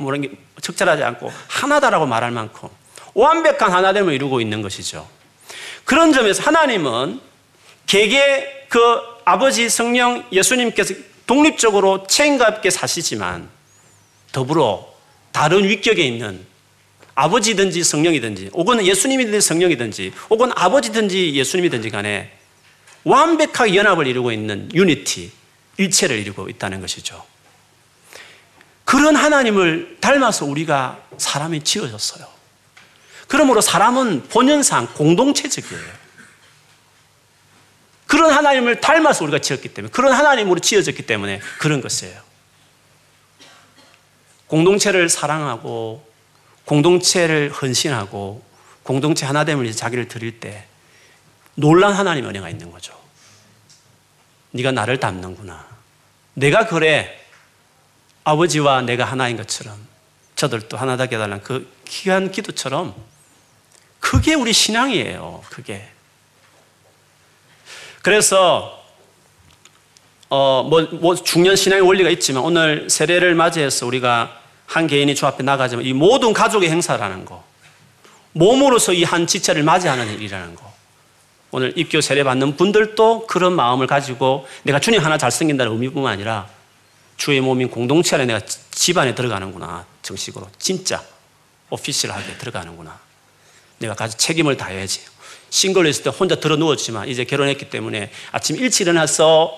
S1: 적절하지 않고 하나다라고 말할 만큼 완벽한 하나됨을 이루고 있는 것이죠. 그런 점에서 하나님은 개개 그 아버지 성령 예수님께서 독립적으로 책임감 있게 사시지만 더불어 다른 위격에 있는 아버지든지 성령이든지 혹은 예수님이든지 성령이든지 혹은 아버지든지 예수님이든지 간에 완벽하게 연합을 이루고 있는 유니티, 일체를 이루고 있다는 것이죠. 그런 하나님을 닮아서 우리가 사람이 지어졌어요. 그러므로 사람은 본연상 공동체적이에요. 그런 하나님을 닮아서 우리가 지었기 때문에, 그런 하나님으로 지어졌기 때문에 그런 것이에요. 공동체를 사랑하고 공동체를 헌신하고 공동체 하나됨을 위해서 자기를 드릴 때 놀란 하나님 은혜가 있는 거죠. 네가 나를 닮는구나. 내가 그래 아버지와 내가 하나인 것처럼 저들도 하나되게 해달라는 그 귀한 기도처럼 그게 우리 신앙이에요. 그게. 그래서 어, 뭐, 뭐 중년 신앙의 원리가 있지만 오늘 세례를 맞이해서 우리가 한 개인이 주 앞에 나가지만 이 모든 가족의 행사라는 거. 몸으로서 이 한 지체를 맞이하는 일이라는 거. 오늘 입교 세례 받는 분들도 그런 마음을 가지고 내가 주님 하나 잘 생긴다는 의미뿐만 아니라 주의 몸인 공동체 안에 내가 집안에 들어가는구나. 정식으로. 진짜 오피셜하게 들어가는구나. 내가 가지 책임을 다해야지. 싱글로 있을 때 혼자 들어 누웠지만 이제 결혼했기 때문에 아침 일찍 일어나서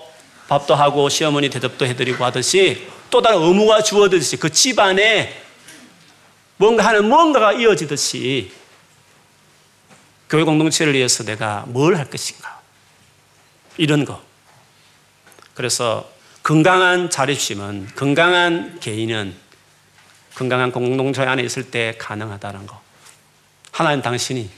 S1: 밥도 하고 시어머니 대접도 해드리고 하듯이 또 다른 의무가 주어지듯이 그 집안에 뭔가 하는 뭔가가 이어지듯이 교회 공동체를 위해서 내가 뭘 할 것인가. 이런 거. 그래서 건강한 자립심은, 건강한 개인은 건강한 공동체 안에 있을 때 가능하다는 거. 하나님 당신이,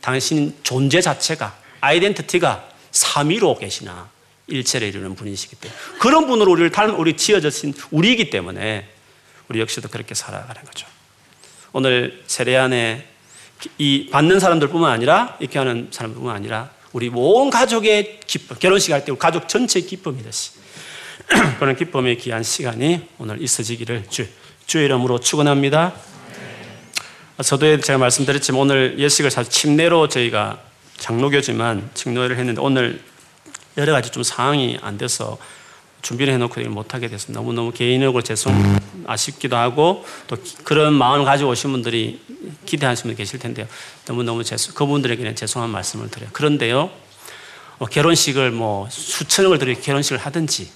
S1: 당신 존재 자체가, 아이덴티티가 삼위로 계시나 일체를 이루는 분이시기 때문에 그런 분으로 우리를 닮, 우리 지어졌신 우리이기 때문에 우리 역시도 그렇게 살아가는 거죠. 오늘 세례 안에 이 받는 사람들뿐만 아니라 이렇게 하는 사람뿐만 아니라 우리 온 가족의 기쁨, 결혼식 할때 가족 전체의 기쁨이듯이 <clears throat> 그런 기쁨의 귀한 시간이 오늘 있어지기를 주, 주의 이름으로 축원합니다. 저도 제가 말씀드렸지만 오늘 예식을 사실 침례로 저희가 장로교지만 직노회를 했는데 오늘 여러 가지 좀 상황이 안 돼서 준비를 해놓고 못하게 됐습니다. 너무너무 개인적으로 죄송, 아쉽기도 하고 또 그런 마음을 가지고 오신 분들이 기대하시는 분 계실 텐데요. 너무너무 죄송, 그분들에게는 죄송한 말씀을 드려요. 그런데요, 뭐 결혼식을 뭐 수천억을 들여 결혼식을 하든지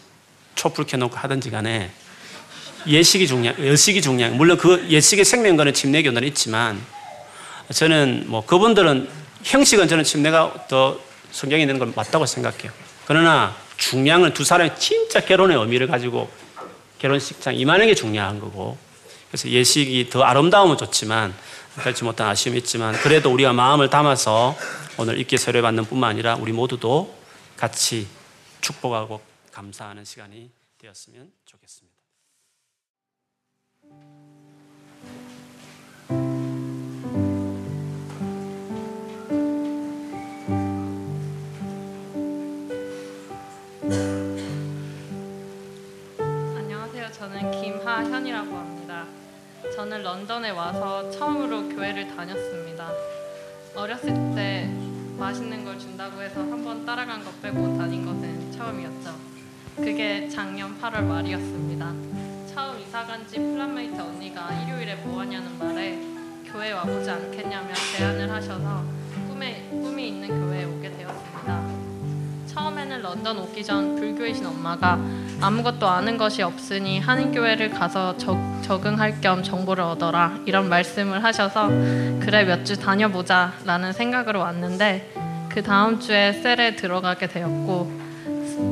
S1: 촛불 켜놓고 하든지 간에 예식이 중요한, 예식이 중요한, 물론 그 예식의 생명과는 침례교는 있지만 저는 뭐 그분들은 형식은 저는 침례가 더 성경에 있는 건 맞다고 생각해요. 그러나 중요한 건두 사람이 진짜 결혼의 의미를 가지고 결혼식장 임하는 게 중요한 거고 그래서 예식이 더 아름다우면 좋지만 그렇지 못한 아쉬움이 있지만 그래도 우리가 마음을 담아서 오늘 있게 세례 받는 뿐만 아니라 우리 모두도 같이 축복하고 감사하는 시간이 되었으면 좋겠습니다.
S2: 김하현이라고 합니다. 저는 런던에 와서 처음으로 교회를 다녔습니다. 어렸을 때 맛있는 걸 준다고 해서 한번 따라간 것 빼고 다닌 것은 처음이었죠. 그게 작년 8월 말이었습니다. 처음 이사 간지 flatmate 언니가 일요일에 뭐 하냐는 말에 교회 와보지 않겠냐며 제안을 하셔서 꿈에, 꿈이 있는 교회에 오게 되었습니다. 처음에는 런던 오기 전 불교이신 엄마가 아무것도 아는 것이 없으니 한인 교회를 가서 적, 적응할 겸 정보를 얻어라 이런 말씀을 하셔서 그래 몇 주 다녀보자 라는 생각으로 왔는데 그 다음 주에 cell에 들어가게 되었고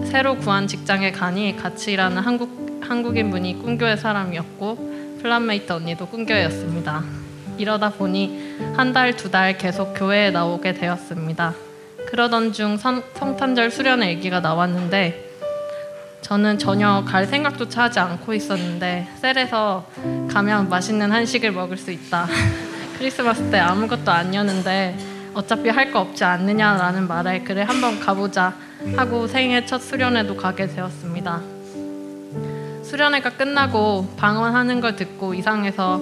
S2: 새로 구한 직장에 가니 같이 일하는 한국, 한국인 분이 꿈교회 사람이었고 flatmate 언니도 꿈교회였습니다. 이러다 보니 한 달, 두 달 계속 교회에 나오게 되었습니다. 그러던 중 성, 성탄절 수련회 얘기가 나왔는데 저는 전혀 갈 생각조차 하지 않고 있었는데 cell에서 가면 맛있는 한식을 먹을 수 있다. <laughs> 크리스마스 때 아무것도 안 여는데 어차피 할 거 없지 않느냐라는 말에 그래 한번 가보자 하고 생애 첫 수련회도 가게 되었습니다. 수련회가 끝나고 방언하는 걸 듣고 이상해서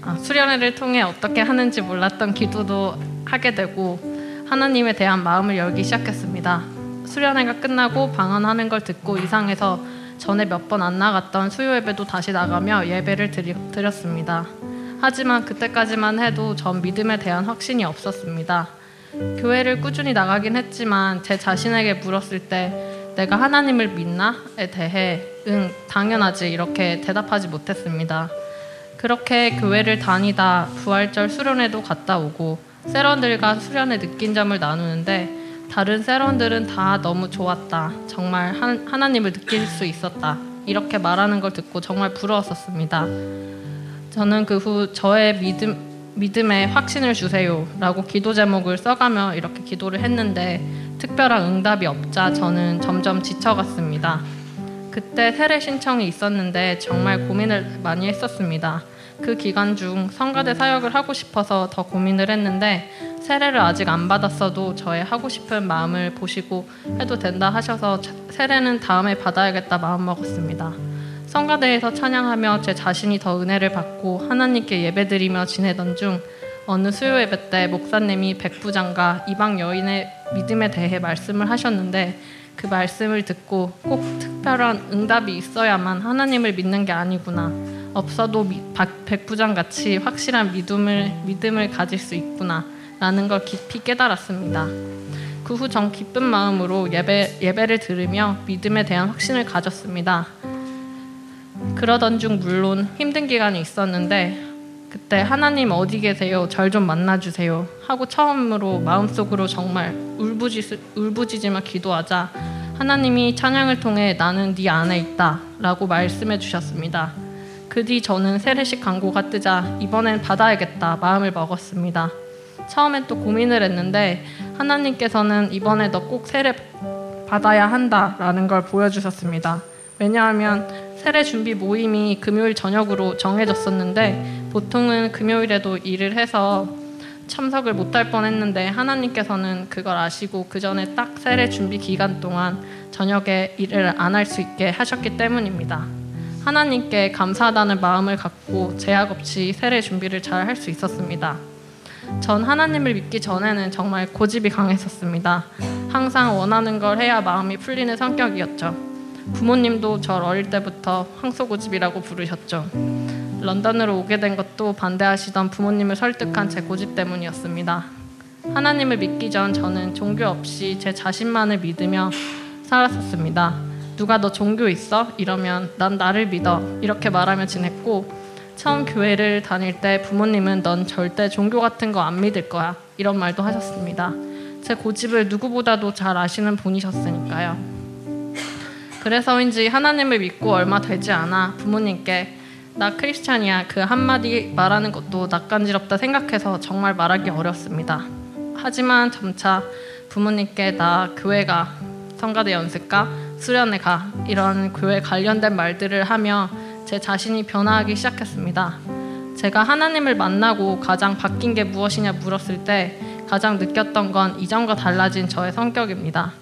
S2: 아, 수련회를 통해 어떻게 하는지 몰랐던 기도도 하게 되고 하나님에 대한 마음을 열기 시작했습니다. 수련회가 끝나고 방언하는 걸 듣고 이상해서 전에 몇 번 안 나갔던 수요 예배도 다시 나가며 예배를 드리, 드렸습니다. 하지만 그때까지만 해도 전 믿음에 대한 확신이 없었습니다. 교회를 꾸준히 나가긴 했지만 제 자신에게 물었을 때 내가 하나님을 믿나?에 대해 응, 당연하지 이렇게 대답하지 못했습니다. 그렇게 교회를 다니다 부활절 수련회도 갔다 오고 세런들과 수련회 느낀 점을 나누는데 다른 세런들은 다 너무 좋았다. 정말 한, 하나님을 느낄 수 있었다. 이렇게 말하는 걸 듣고 정말 부러웠었습니다. 저는 그 후 저의 믿음 믿음에 확신을 주세요라고 기도 제목을 써가며 이렇게 기도를 했는데 특별한 응답이 없자 저는 점점 지쳐갔습니다. 그때 세례 신청이 있었는데 정말 고민을 많이 했었습니다. 그 기간 중 성가대 사역을 하고 싶어서 더 고민을 했는데 세례를 아직 안 받았어도 저의 하고 싶은 마음을 보시고 해도 된다 하셔서 세례는 다음에 받아야겠다 마음 먹었습니다. 성가대에서 찬양하며 제 자신이 더 은혜를 받고 하나님께 예배드리며 지내던 중 어느 수요 예배 때 목사님이 백부장과 이방 여인의 믿음에 대해 말씀을 하셨는데 그 말씀을 듣고 꼭 특별한 응답이 있어야만 하나님을 믿는 게 아니구나. 없어도 백부장 같이 확실한 믿음을 믿음을 가질 수 있구나. 라는 걸 깊이 깨달았습니다. 그 후 전 기쁜 마음으로 예배 예배를 들으며 믿음에 대한 확신을 가졌습니다. 그러던 중 물론 힘든 기간이 있었는데 그때 하나님 어디 계세요? 절 좀 만나주세요. 하고 처음으로 마음속으로 정말 울부짖, 울부짖으며 기도하자 하나님이 찬양을 통해 나는 네 안에 있다 라고 말씀해 주셨습니다. 그 뒤 저는 세례식 광고가 뜨자 이번엔 받아야겠다 마음을 먹었습니다. 처음엔 또 고민을 했는데 하나님께서는 이번에 너 꼭 세례 받아야 한다라는 걸 보여주셨습니다. 왜냐하면 세례 준비 모임이 금요일 저녁으로 정해졌었는데 보통은 금요일에도 일을 해서 참석을 못할 뻔했는데 하나님께서는 그걸 아시고 그 전에 딱 세례 준비 기간 동안 저녁에 일을 안 할 수 있게 하셨기 때문입니다. 하나님께 감사하다는 마음을 갖고 제약 없이 세례 준비를 잘 할 수 있었습니다. 전 하나님을 믿기 전에는 정말 고집이 강했었습니다. 항상 원하는 걸 해야 마음이 풀리는 성격이었죠. 부모님도 절 어릴 때부터 황소고집이라고 부르셨죠. 런던으로 오게 된 것도 반대하시던 부모님을 설득한 제 고집 때문이었습니다. 하나님을 믿기 전 저는 종교 없이 제 자신만을 믿으며 살았었습니다. 누가 너 종교 있어? 이러면 난 나를 믿어. 이렇게 말하며 지냈고 처음 교회를 다닐 때 부모님은 넌 절대 종교 같은 거 안 믿을 거야. 이런 말도 하셨습니다. 제 고집을 누구보다도 잘 아시는 분이셨으니까요. 그래서인지 하나님을 믿고 얼마 되지 않아 부모님께 나 크리스찬이야 그 한마디 말하는 것도 낯간지럽다 생각해서 정말 말하기 어렵습니다. 하지만 점차 부모님께 나 교회 가 성가대 연습가 수련회 가 이런 교회 관련된 말들을 하며 제 자신이 변화하기 시작했습니다. 제가 하나님을 만나고 가장 바뀐 게 무엇이냐 물었을 때 가장 느꼈던 건 이전과 달라진 저의 성격입니다.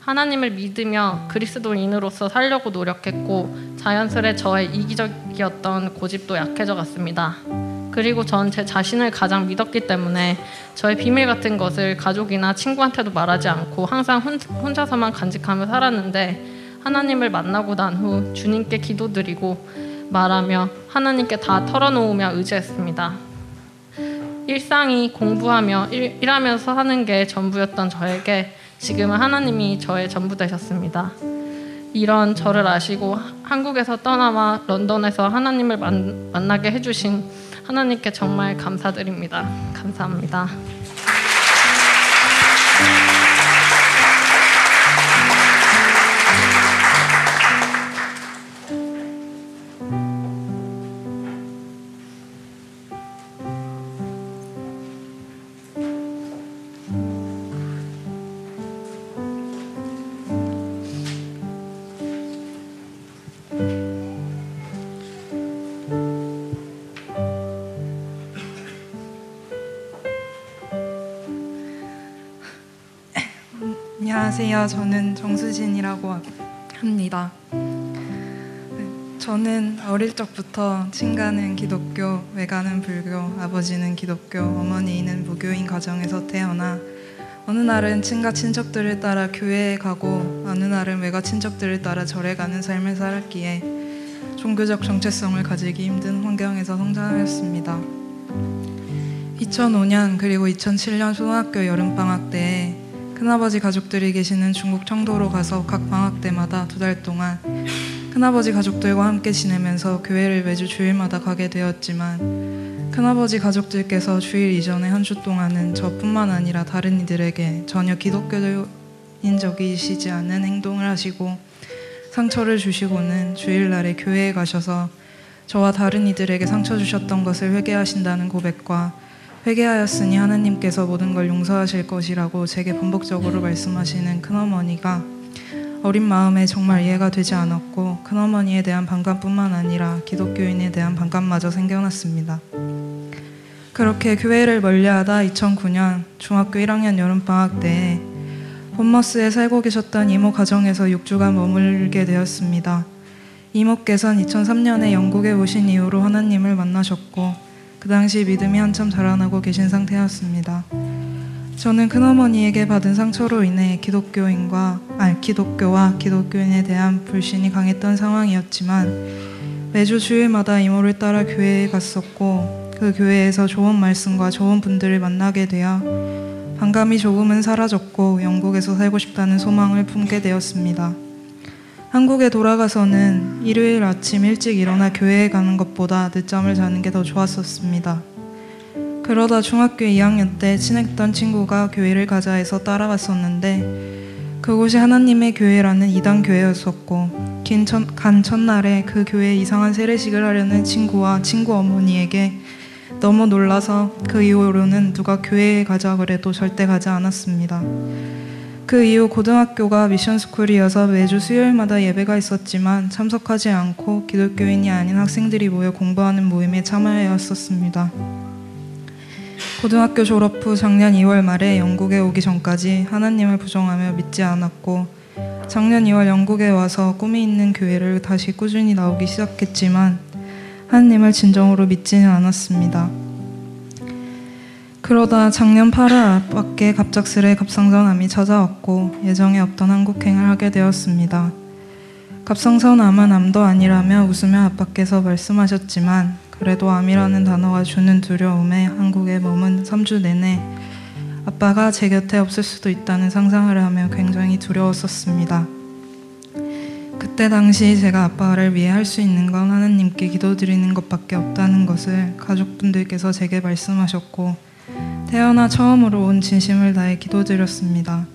S2: 하나님을 믿으며 그리스도인으로서 살려고 노력했고 자연스레 저의 이기적이었던 고집도 약해져 갔습니다. 그리고 전 제 자신을 가장 믿었기 때문에 저의 비밀 같은 것을 가족이나 친구한테도 말하지 않고 항상 혼자서만 간직하며 살았는데 하나님을 만나고 난 후 주님께 기도드리고 말하며 하나님께 다 털어놓으며 의지했습니다. 일상이 공부하며 일, 일하면서 하는 게 전부였던 저에게 지금은 하나님이 저의 전부 되셨습니다. 이런 저를 아시고 한국에서 떠나와 런던에서 하나님을 만, 만나게 해주신 하나님께 정말 감사드립니다. 감사합니다.
S3: 안녕하세요. 저는 정수진이라고 합니다. 네, 저는 어릴 적부터 친가는 기독교, 외가는 불교, 아버지는 기독교, 어머니는 무교인 가정에서 태어나 어느 날은 친가 친척들을 따라 교회에 가고 어느 날은 외가 친척들을 따라 절에 가는 삶을 살았기에 종교적 정체성을 가지기 힘든 환경에서 성장하였습니다. 2005년 그리고 2007년 초등학교 여름방학 때에 큰아버지 가족들이 계시는 중국 청도로 가서 각 방학 때마다 두 달 동안 큰아버지 가족들과 함께 지내면서 교회를 매주 주일마다 가게 되었지만 큰아버지 가족들께서 주일 이전에 한주 동안은 저뿐만 아니라 다른 이들에게 전혀 기독교인 적이시지 않은 행동을 하시고 상처를 주시고는 주일날에 교회에 가셔서 저와 다른 이들에게 상처 주셨던 것을 회개하신다는 고백과 회개하였으니 하나님께서 모든 걸 용서하실 것이라고 제게 반복적으로 말씀하시는 큰어머니가 어린 마음에 정말 이해가 되지 않았고 큰어머니에 대한 반감뿐만 아니라 기독교인에 대한 반감마저 생겨났습니다. 그렇게 교회를 멀리하다 2009년 중학교 1학년 여름방학 때에 본머스에 살고 계셨던 이모 가정에서 6주간 머물게 되었습니다. 이모께서는 2003년에 영국에 오신 이후로 하나님을 만나셨고 그 당시 믿음이 한참 자라나고 계신 상태였습니다. 저는 큰어머니에게 받은 상처로 인해 기독교인과 아 기독교와 기독교인에 대한 불신이 강했던 상황이었지만 매주 주일마다 이모를 따라 교회에 갔었고 그 교회에서 좋은 말씀과 좋은 분들을 만나게 되어 반감이 조금은 사라졌고 영국에서 살고 싶다는 소망을 품게 되었습니다. 한국에 돌아가서는 일요일 아침 일찍 일어나 교회에 가는 것보다 늦잠을 자는 게 더 좋았었습니다. 그러다 중학교 2학년 때 친했던 친구가 교회를 가자 해서 따라갔었는데 그곳이 하나님의 교회라는 이단 교회였었고 긴 첫, 간 첫날에 그 교회에 이상한 세례식을 하려는 친구와 친구 어머니에게 너무 놀라서 그 이후로는 누가 교회에 가자 그래도 절대 가지 않았습니다. 그 이후 고등학교가 미션스쿨이어서 매주 수요일마다 예배가 있었지만 참석하지 않고 기독교인이 아닌 학생들이 모여 공부하는 모임에 참여해왔었습니다. 고등학교 졸업 후 작년 2월 말에 영국에 오기 전까지 하나님을 부정하며 믿지 않았고 작년 2월 영국에 와서 꿈이 있는 교회를 다시 꾸준히 나오기 시작했지만 하나님을 진정으로 믿지는 않았습니다. 그러다 작년 8월 밖에 갑작스레 갑상선암이 찾아왔고 예정에 없던 한국행을 하게 되었습니다. 갑상선암은 암도 아니라며 웃으며 아빠께서 말씀하셨지만 그래도 암이라는 단어가 주는 두려움에 한국에 머문 3주 내내 아빠가 제 곁에 없을 수도 있다는 상상을 하며 굉장히 두려웠었습니다. 그때 당시 제가 아빠를 위해 할 수 있는 건 하나님께 기도드리는 것밖에 없다는 것을 가족분들께서 제게 말씀하셨고 태어나 처음으로 온 진심을 다해 기도드렸습니다.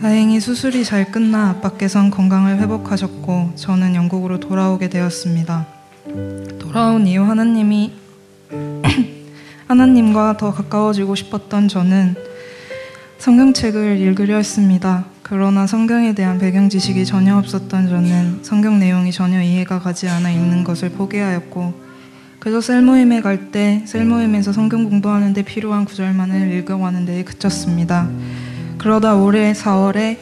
S3: 다행히 수술이 잘 끝나 아빠께선 건강을 회복하셨고 저는 영국으로 돌아오게 되었습니다. 돌아온 이후 하나님이 <clears throat> 하나님과 더 가까워지고 싶었던 저는 성경책을 읽으려 했습니다. 그러나 성경에 대한 배경 지식이 전혀 없었던 저는 성경 내용이 전혀 이해가 가지 않아 읽는 것을 포기하였고 그래서 셀 모임에 갈 때 셀 모임에서 성경 공부하는데 필요한 구절만을 읽어가는 데 그쳤습니다. 그러다 올해 4월에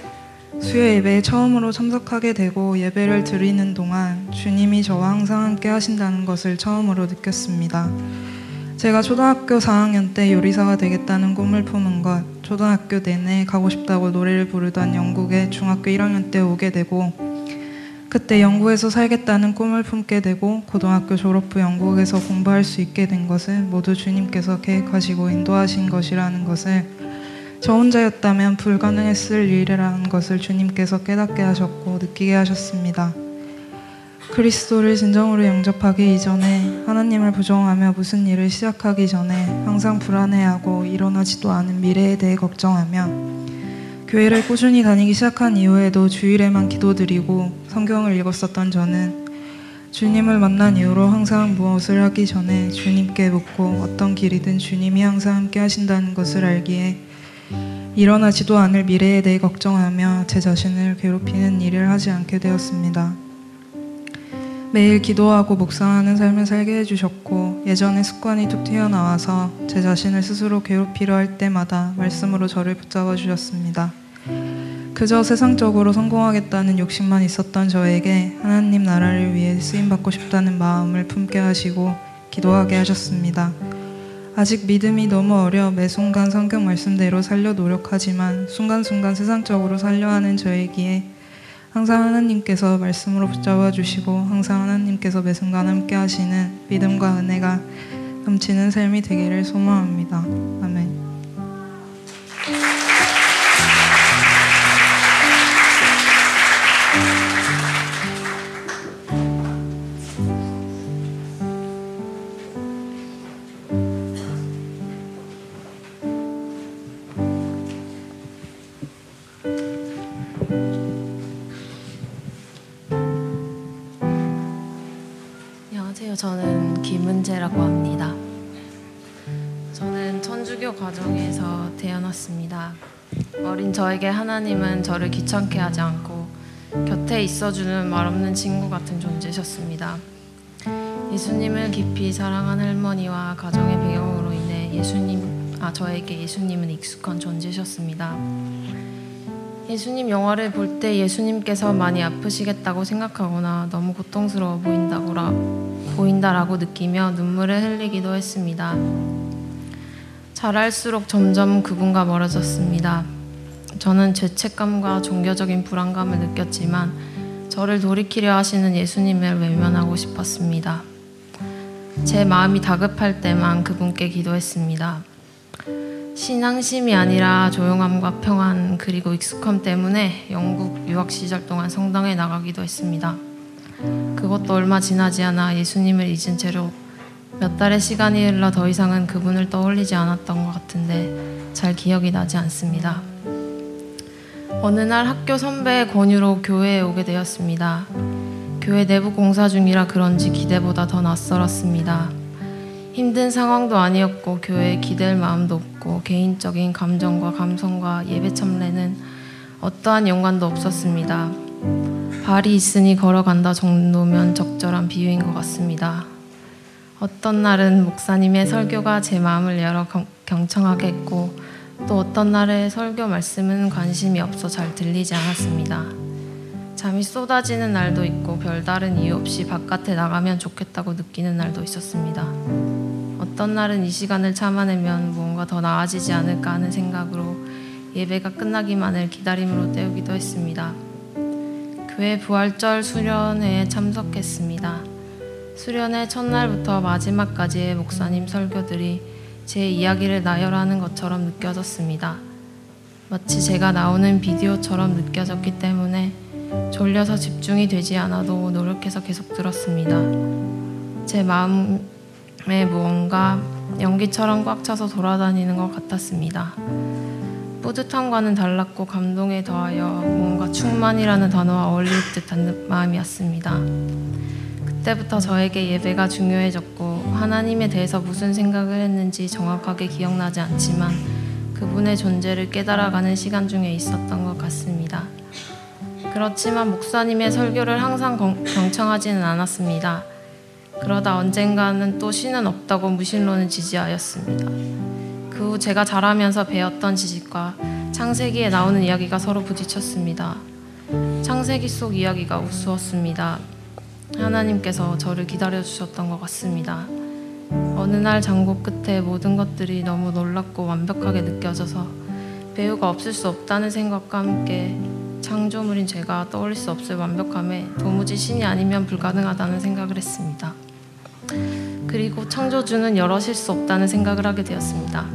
S3: 수요 예배에 처음으로 참석하게 되고 예배를 드리는 동안 주님이 저와 항상 함께 하신다는 것을 처음으로 느꼈습니다. 제가 초등학교 4학년 때 요리사가 되겠다는 꿈을 품은 것, 초등학교 내내 가고 싶다고 노래를 부르던 영국에 중학교 1학년 때 오게 되고 그때 영국에서 살겠다는 꿈을 품게 되고 고등학교 졸업 후 영국에서 공부할 수 있게 된 것은 모두 주님께서 계획하시고 인도하신 것이라는 것을 저 혼자였다면 불가능했을 일이라는 것을 주님께서 깨닫게 하셨고 느끼게 하셨습니다. 그리스도를 진정으로 영접하기 이전에 하나님을 부정하며 무슨 일을 시작하기 전에 항상 불안해하고 일어나지도 않은 미래에 대해 걱정하며 교회를 꾸준히 다니기 시작한 이후에도 주일에만 기도드리고 성경을 읽었었던 저는 주님을 만난 이후로 항상 무엇을 하기 전에 주님께 묻고 어떤 길이든 주님이 항상 함께 하신다는 것을 알기에 일어나지도 않을 미래에 대해 걱정하며 제 자신을 괴롭히는 일을 하지 않게 되었습니다. 매일 기도하고 묵상하는 삶을 살게 해주셨고 예전의 습관이 툭 튀어나와서 제 자신을 스스로 괴롭히려 할 때마다 말씀으로 저를 붙잡아 주셨습니다. 그저 세상적으로 성공하겠다는 욕심만 있었던 저에게 하나님 나라를 위해 쓰임 받고 싶다는 마음을 품게 하시고 기도하게 하셨습니다. 아직 믿음이 너무 어려 매 순간 성경 말씀대로 살려 노력하지만 순간순간 세상적으로 살려 하는 저에게 항상 하나님께서 말씀으로 붙잡아 주시고 항상 하나님께서 매 순간 함께 하시는 믿음과 은혜가 넘치는 삶이 되기를 소망합니다. 아멘.
S4: 김은재라고 합니다. 저는 천주교 가정에서 태어났습니다. 어린 저에게 하나님은 저를 귀찮게 하지 않고 곁에 있어주는 말없는 친구 같은 존재셨습니다. 예수님을 깊이 사랑한 할머니와 가정의 배경으로 인해 예수님, 아 저에게 예수님은 익숙한 존재셨습니다. 예수님 영화를 볼 때 예수님께서 많이 아프시겠다고 생각하거나 너무 고통스러워 보인다고라 보인다라고 느끼며 눈물을 흘리기도 했습니다. 자랄수록 점점 그분과 멀어졌습니다. 저는 죄책감과 종교적인 불안감을 느꼈지만 저를 돌이키려 하시는 예수님을 외면하고 싶었습니다. 제 마음이 다급할 때만 그분께 기도했습니다. 신앙심이 아니라 조용함과 평안 그리고 익숙함 때문에 영국 유학 시절 동안 성당에 나가기도 했습니다. 그것도 얼마 지나지 않아 예수님을 잊은 채로 몇 달의 시간이 흘러 더 이상은 그분을 떠올리지 않았던 것 같은데 잘 기억이 나지 않습니다. 어느 날 학교 선배의 권유로 교회에 오게 되었습니다. 교회 내부 공사 중이라 그런지 기대보다 더 낯설었습니다. 힘든 상황도 아니었고 교회에 기댈 마음도 없고 개인적인 감정과 감성과 예배 참례는 어떠한 연관도 없었습니다. 발이 있으니 걸어간다 정도면 적절한 비유인 것 같습니다. 어떤 날은 목사님의 설교가 제 마음을 열어 경청하게 했고 또 어떤 날의 설교 말씀은 관심이 없어 잘 들리지 않았습니다. 잠이 쏟아지는 날도 있고 별다른 이유 없이 바깥에 나가면 좋겠다고 느끼는 날도 있었습니다. 어떤 날은 이 시간을 참아내면 무언가 더 나아지지 않을까 하는 생각으로 예배가 끝나기만을 기다림으로 때우기도 했습니다. 교회 부활절 수련회에 참석했습니다. 수련회 첫날부터 마지막까지의 목사님 설교들이 제 이야기를 나열하는 것처럼 느껴졌습니다. 마치 제가 나오는 비디오처럼 느껴졌기 때문에 졸려서 집중이 되지 않아도 노력해서 계속 들었습니다. 제 마음 에 무언가 연기처럼 꽉 차서 돌아다니는 것 같았습니다. 뿌듯함과는 달랐고 감동에 더하여 뭔가 충만이라는 단어와 어울릴 듯한 마음이었습니다. 그때부터 저에게 예배가 중요해졌고 하나님에 대해서 무슨 생각을 했는지 정확하게 기억나지 않지만 그분의 존재를 깨달아가는 시간 중에 있었던 것 같습니다. 그렇지만 목사님의 설교를 항상 경청하지는 않았습니다. 그러다 언젠가는 또 신은 없다고 무신론을 지지하였습니다. 그 후 제가 자라면서 배웠던 지식과 창세기에 나오는 이야기가 서로 부딪혔습니다. 창세기 속 이야기가 우스웠습니다. 하나님께서 저를 기다려 주셨던 것 같습니다. 어느 날 장고 끝에 모든 것들이 너무 놀랍고 완벽하게 느껴져서 배우가 없을 수 없다는 생각과 함께 창조물인 제가 떠올릴 수 없을 완벽함에 도무지 신이 아니면 불가능하다는 생각을 했습니다. 그리고 창조주는 여럿일 수 없다는 생각을 하게 되었습니다.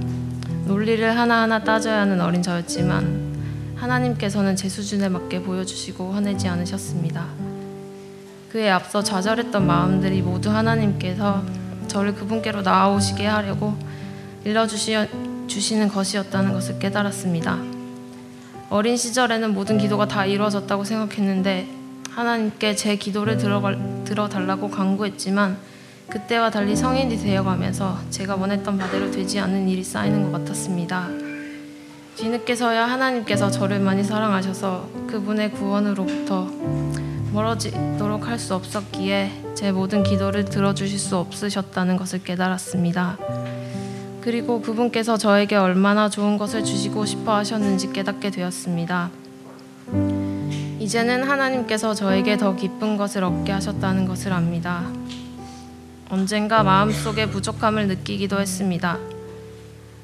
S4: 논리를 하나하나 따져야 하는 어린 저였지만 하나님께서는 제 수준에 맞게 보여주시고 화내지 않으셨습니다. 그에 앞서 좌절했던 마음들이 모두 하나님께서 저를 그분께로 나아오시게 하려고 일러주시는 것이었다는 것을 깨달았습니다. 어린 시절에는 모든 기도가 다 이루어졌다고 생각했는데 하나님께 제 기도를 들어달라고 강구했지만 그때와 달리 성인이 되어가면서 제가 원했던 바대로 되지 않는 일이 쌓이는 것 같았습니다. 뒤늦게서야 하나님께서 저를 많이 사랑하셔서 그분의 구원으로부터 멀어지도록 할 수 없었기에 제 모든 기도를 들어주실 수 없으셨다는 것을 깨달았습니다. 그리고 그분께서 저에게 얼마나 좋은 것을 주시고 싶어 하셨는지 깨닫게 되었습니다. 이제는 하나님께서 저에게 더 기쁜 것을 얻게 하셨다는 것을 압니다. 언젠가 마음속에 부족함을 느끼기도 했습니다.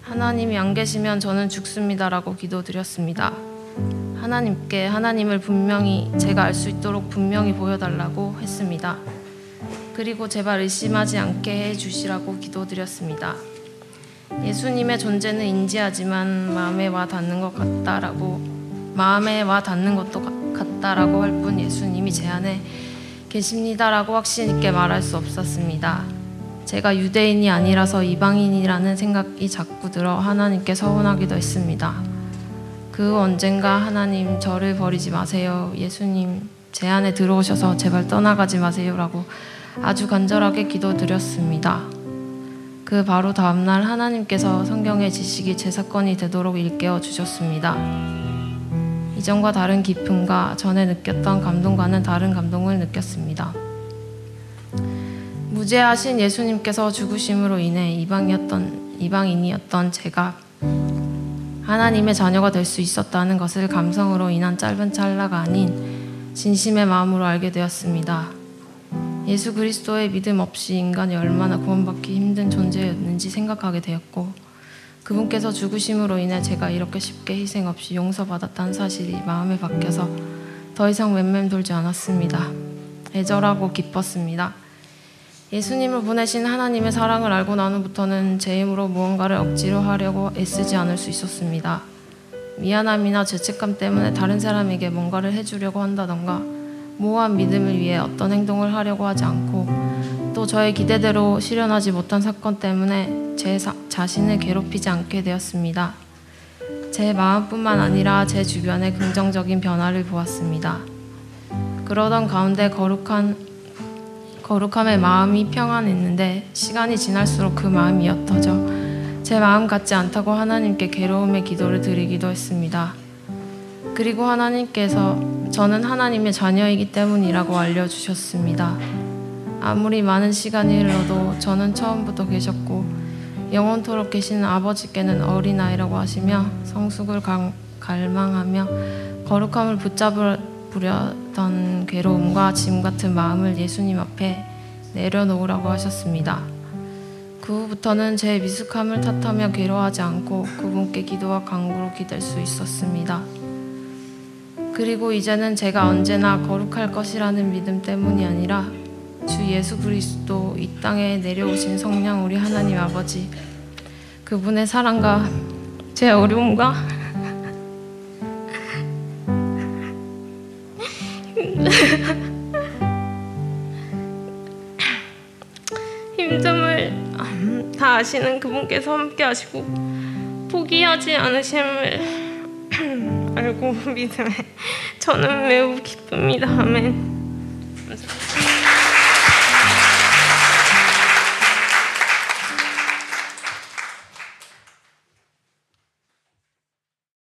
S4: 하나님이 안 계시면 저는 죽습니다라고 기도드렸습니다. 하나님께 하나님을 분명히 제가 알 수 있도록 분명히 보여달라고 했습니다. 그리고 제발 의심하지 않게 해 주시라고 기도드렸습니다. 예수님의 존재는 인지하지만 마음에 와 닿는 것 같다라고 마음에 와 닿는 것도 같다라고 할 뿐 예수님이 제 안에 계십니다라고 확신 있게 말할 수 없었습니다. 제가 유대인이 아니라서 이방인이라는 생각이 자꾸 들어 하나님께 서운하기도 했습니다. 그 언젠가 하나님 저를 버리지 마세요. 예수님 제 안에 들어오셔서 제발 떠나가지 마세요라고 아주 간절하게 기도드렸습니다. 그 바로 다음날 하나님께서 성경의 지식이 제 사건이 되도록 일깨워 주셨습니다. 이전과 다른 기쁨과 전에 느꼈던 감동과는 다른 감동을 느꼈습니다. 무죄하신 예수님께서 죽으심으로 인해 이방이었던 이방인이었던 제가 하나님의 자녀가 될 수 있었다는 것을 감성으로 인한 짧은 찰나가 아닌 진심의 마음으로 알게 되었습니다. 예수 그리스도의 믿음 없이 인간이 얼마나 구원받기 힘든 존재였는지 생각하게 되었고 그분께서 죽으심으로 인해 제가 이렇게 쉽게 희생 없이 용서받았다는 사실이 마음에 박혀서 더 이상 맴맴 돌지 않았습니다. 애절하고 기뻤습니다. 예수님을 보내신 하나님의 사랑을 알고 난 후부터는 제 힘으로 무언가를 억지로 하려고 애쓰지 않을 수 있었습니다. 미안함이나 죄책감 때문에 다른 사람에게 뭔가를 해주려고 한다던가 모호한 믿음을 위해 어떤 행동을 하려고 하지 않고 또 저의 기대대로 실현하지 못한 사건 때문에 제 사, 자신을 괴롭히지 않게 되었습니다. 제 마음뿐만 아니라 제 주변의 긍정적인 변화를 보았습니다. 그러던 가운데 거룩한 거룩함에 마음이 평안했는데 시간이 지날수록 그 마음이 옅어져 제 마음 같지 않다고 하나님께 괴로움의 기도를 드리기도 했습니다. 그리고 하나님께서 저는 하나님의 자녀이기 때문이라고 알려주셨습니다. 아무리 많은 시간이 흘러도 저는 처음부터 계셨고 영원토록 계시는 아버지께는 어린아이라고 하시며 성숙을 갈망하며 거룩함을 붙잡으려던 괴로움과 짐 같은 마음을 예수님 앞에 내려놓으라고 하셨습니다. 그 후부터는 제 미숙함을 탓하며 괴로워하지 않고 그분께 기도와 간구로 기댈 수 있었습니다. 그리고 이제는 제가 언제나 거룩할 것이라는 믿음 때문이 아니라 주 예수 그리스도 이 땅에 내려오신 성령 우리 하나님 아버지 그분의 사랑과 제 어려움과 힘듦을 다 아시는 그분께서 함께 하시고 포기하지 않으심을 알고 믿음에 저는 매우 기쁩니다. 아멘.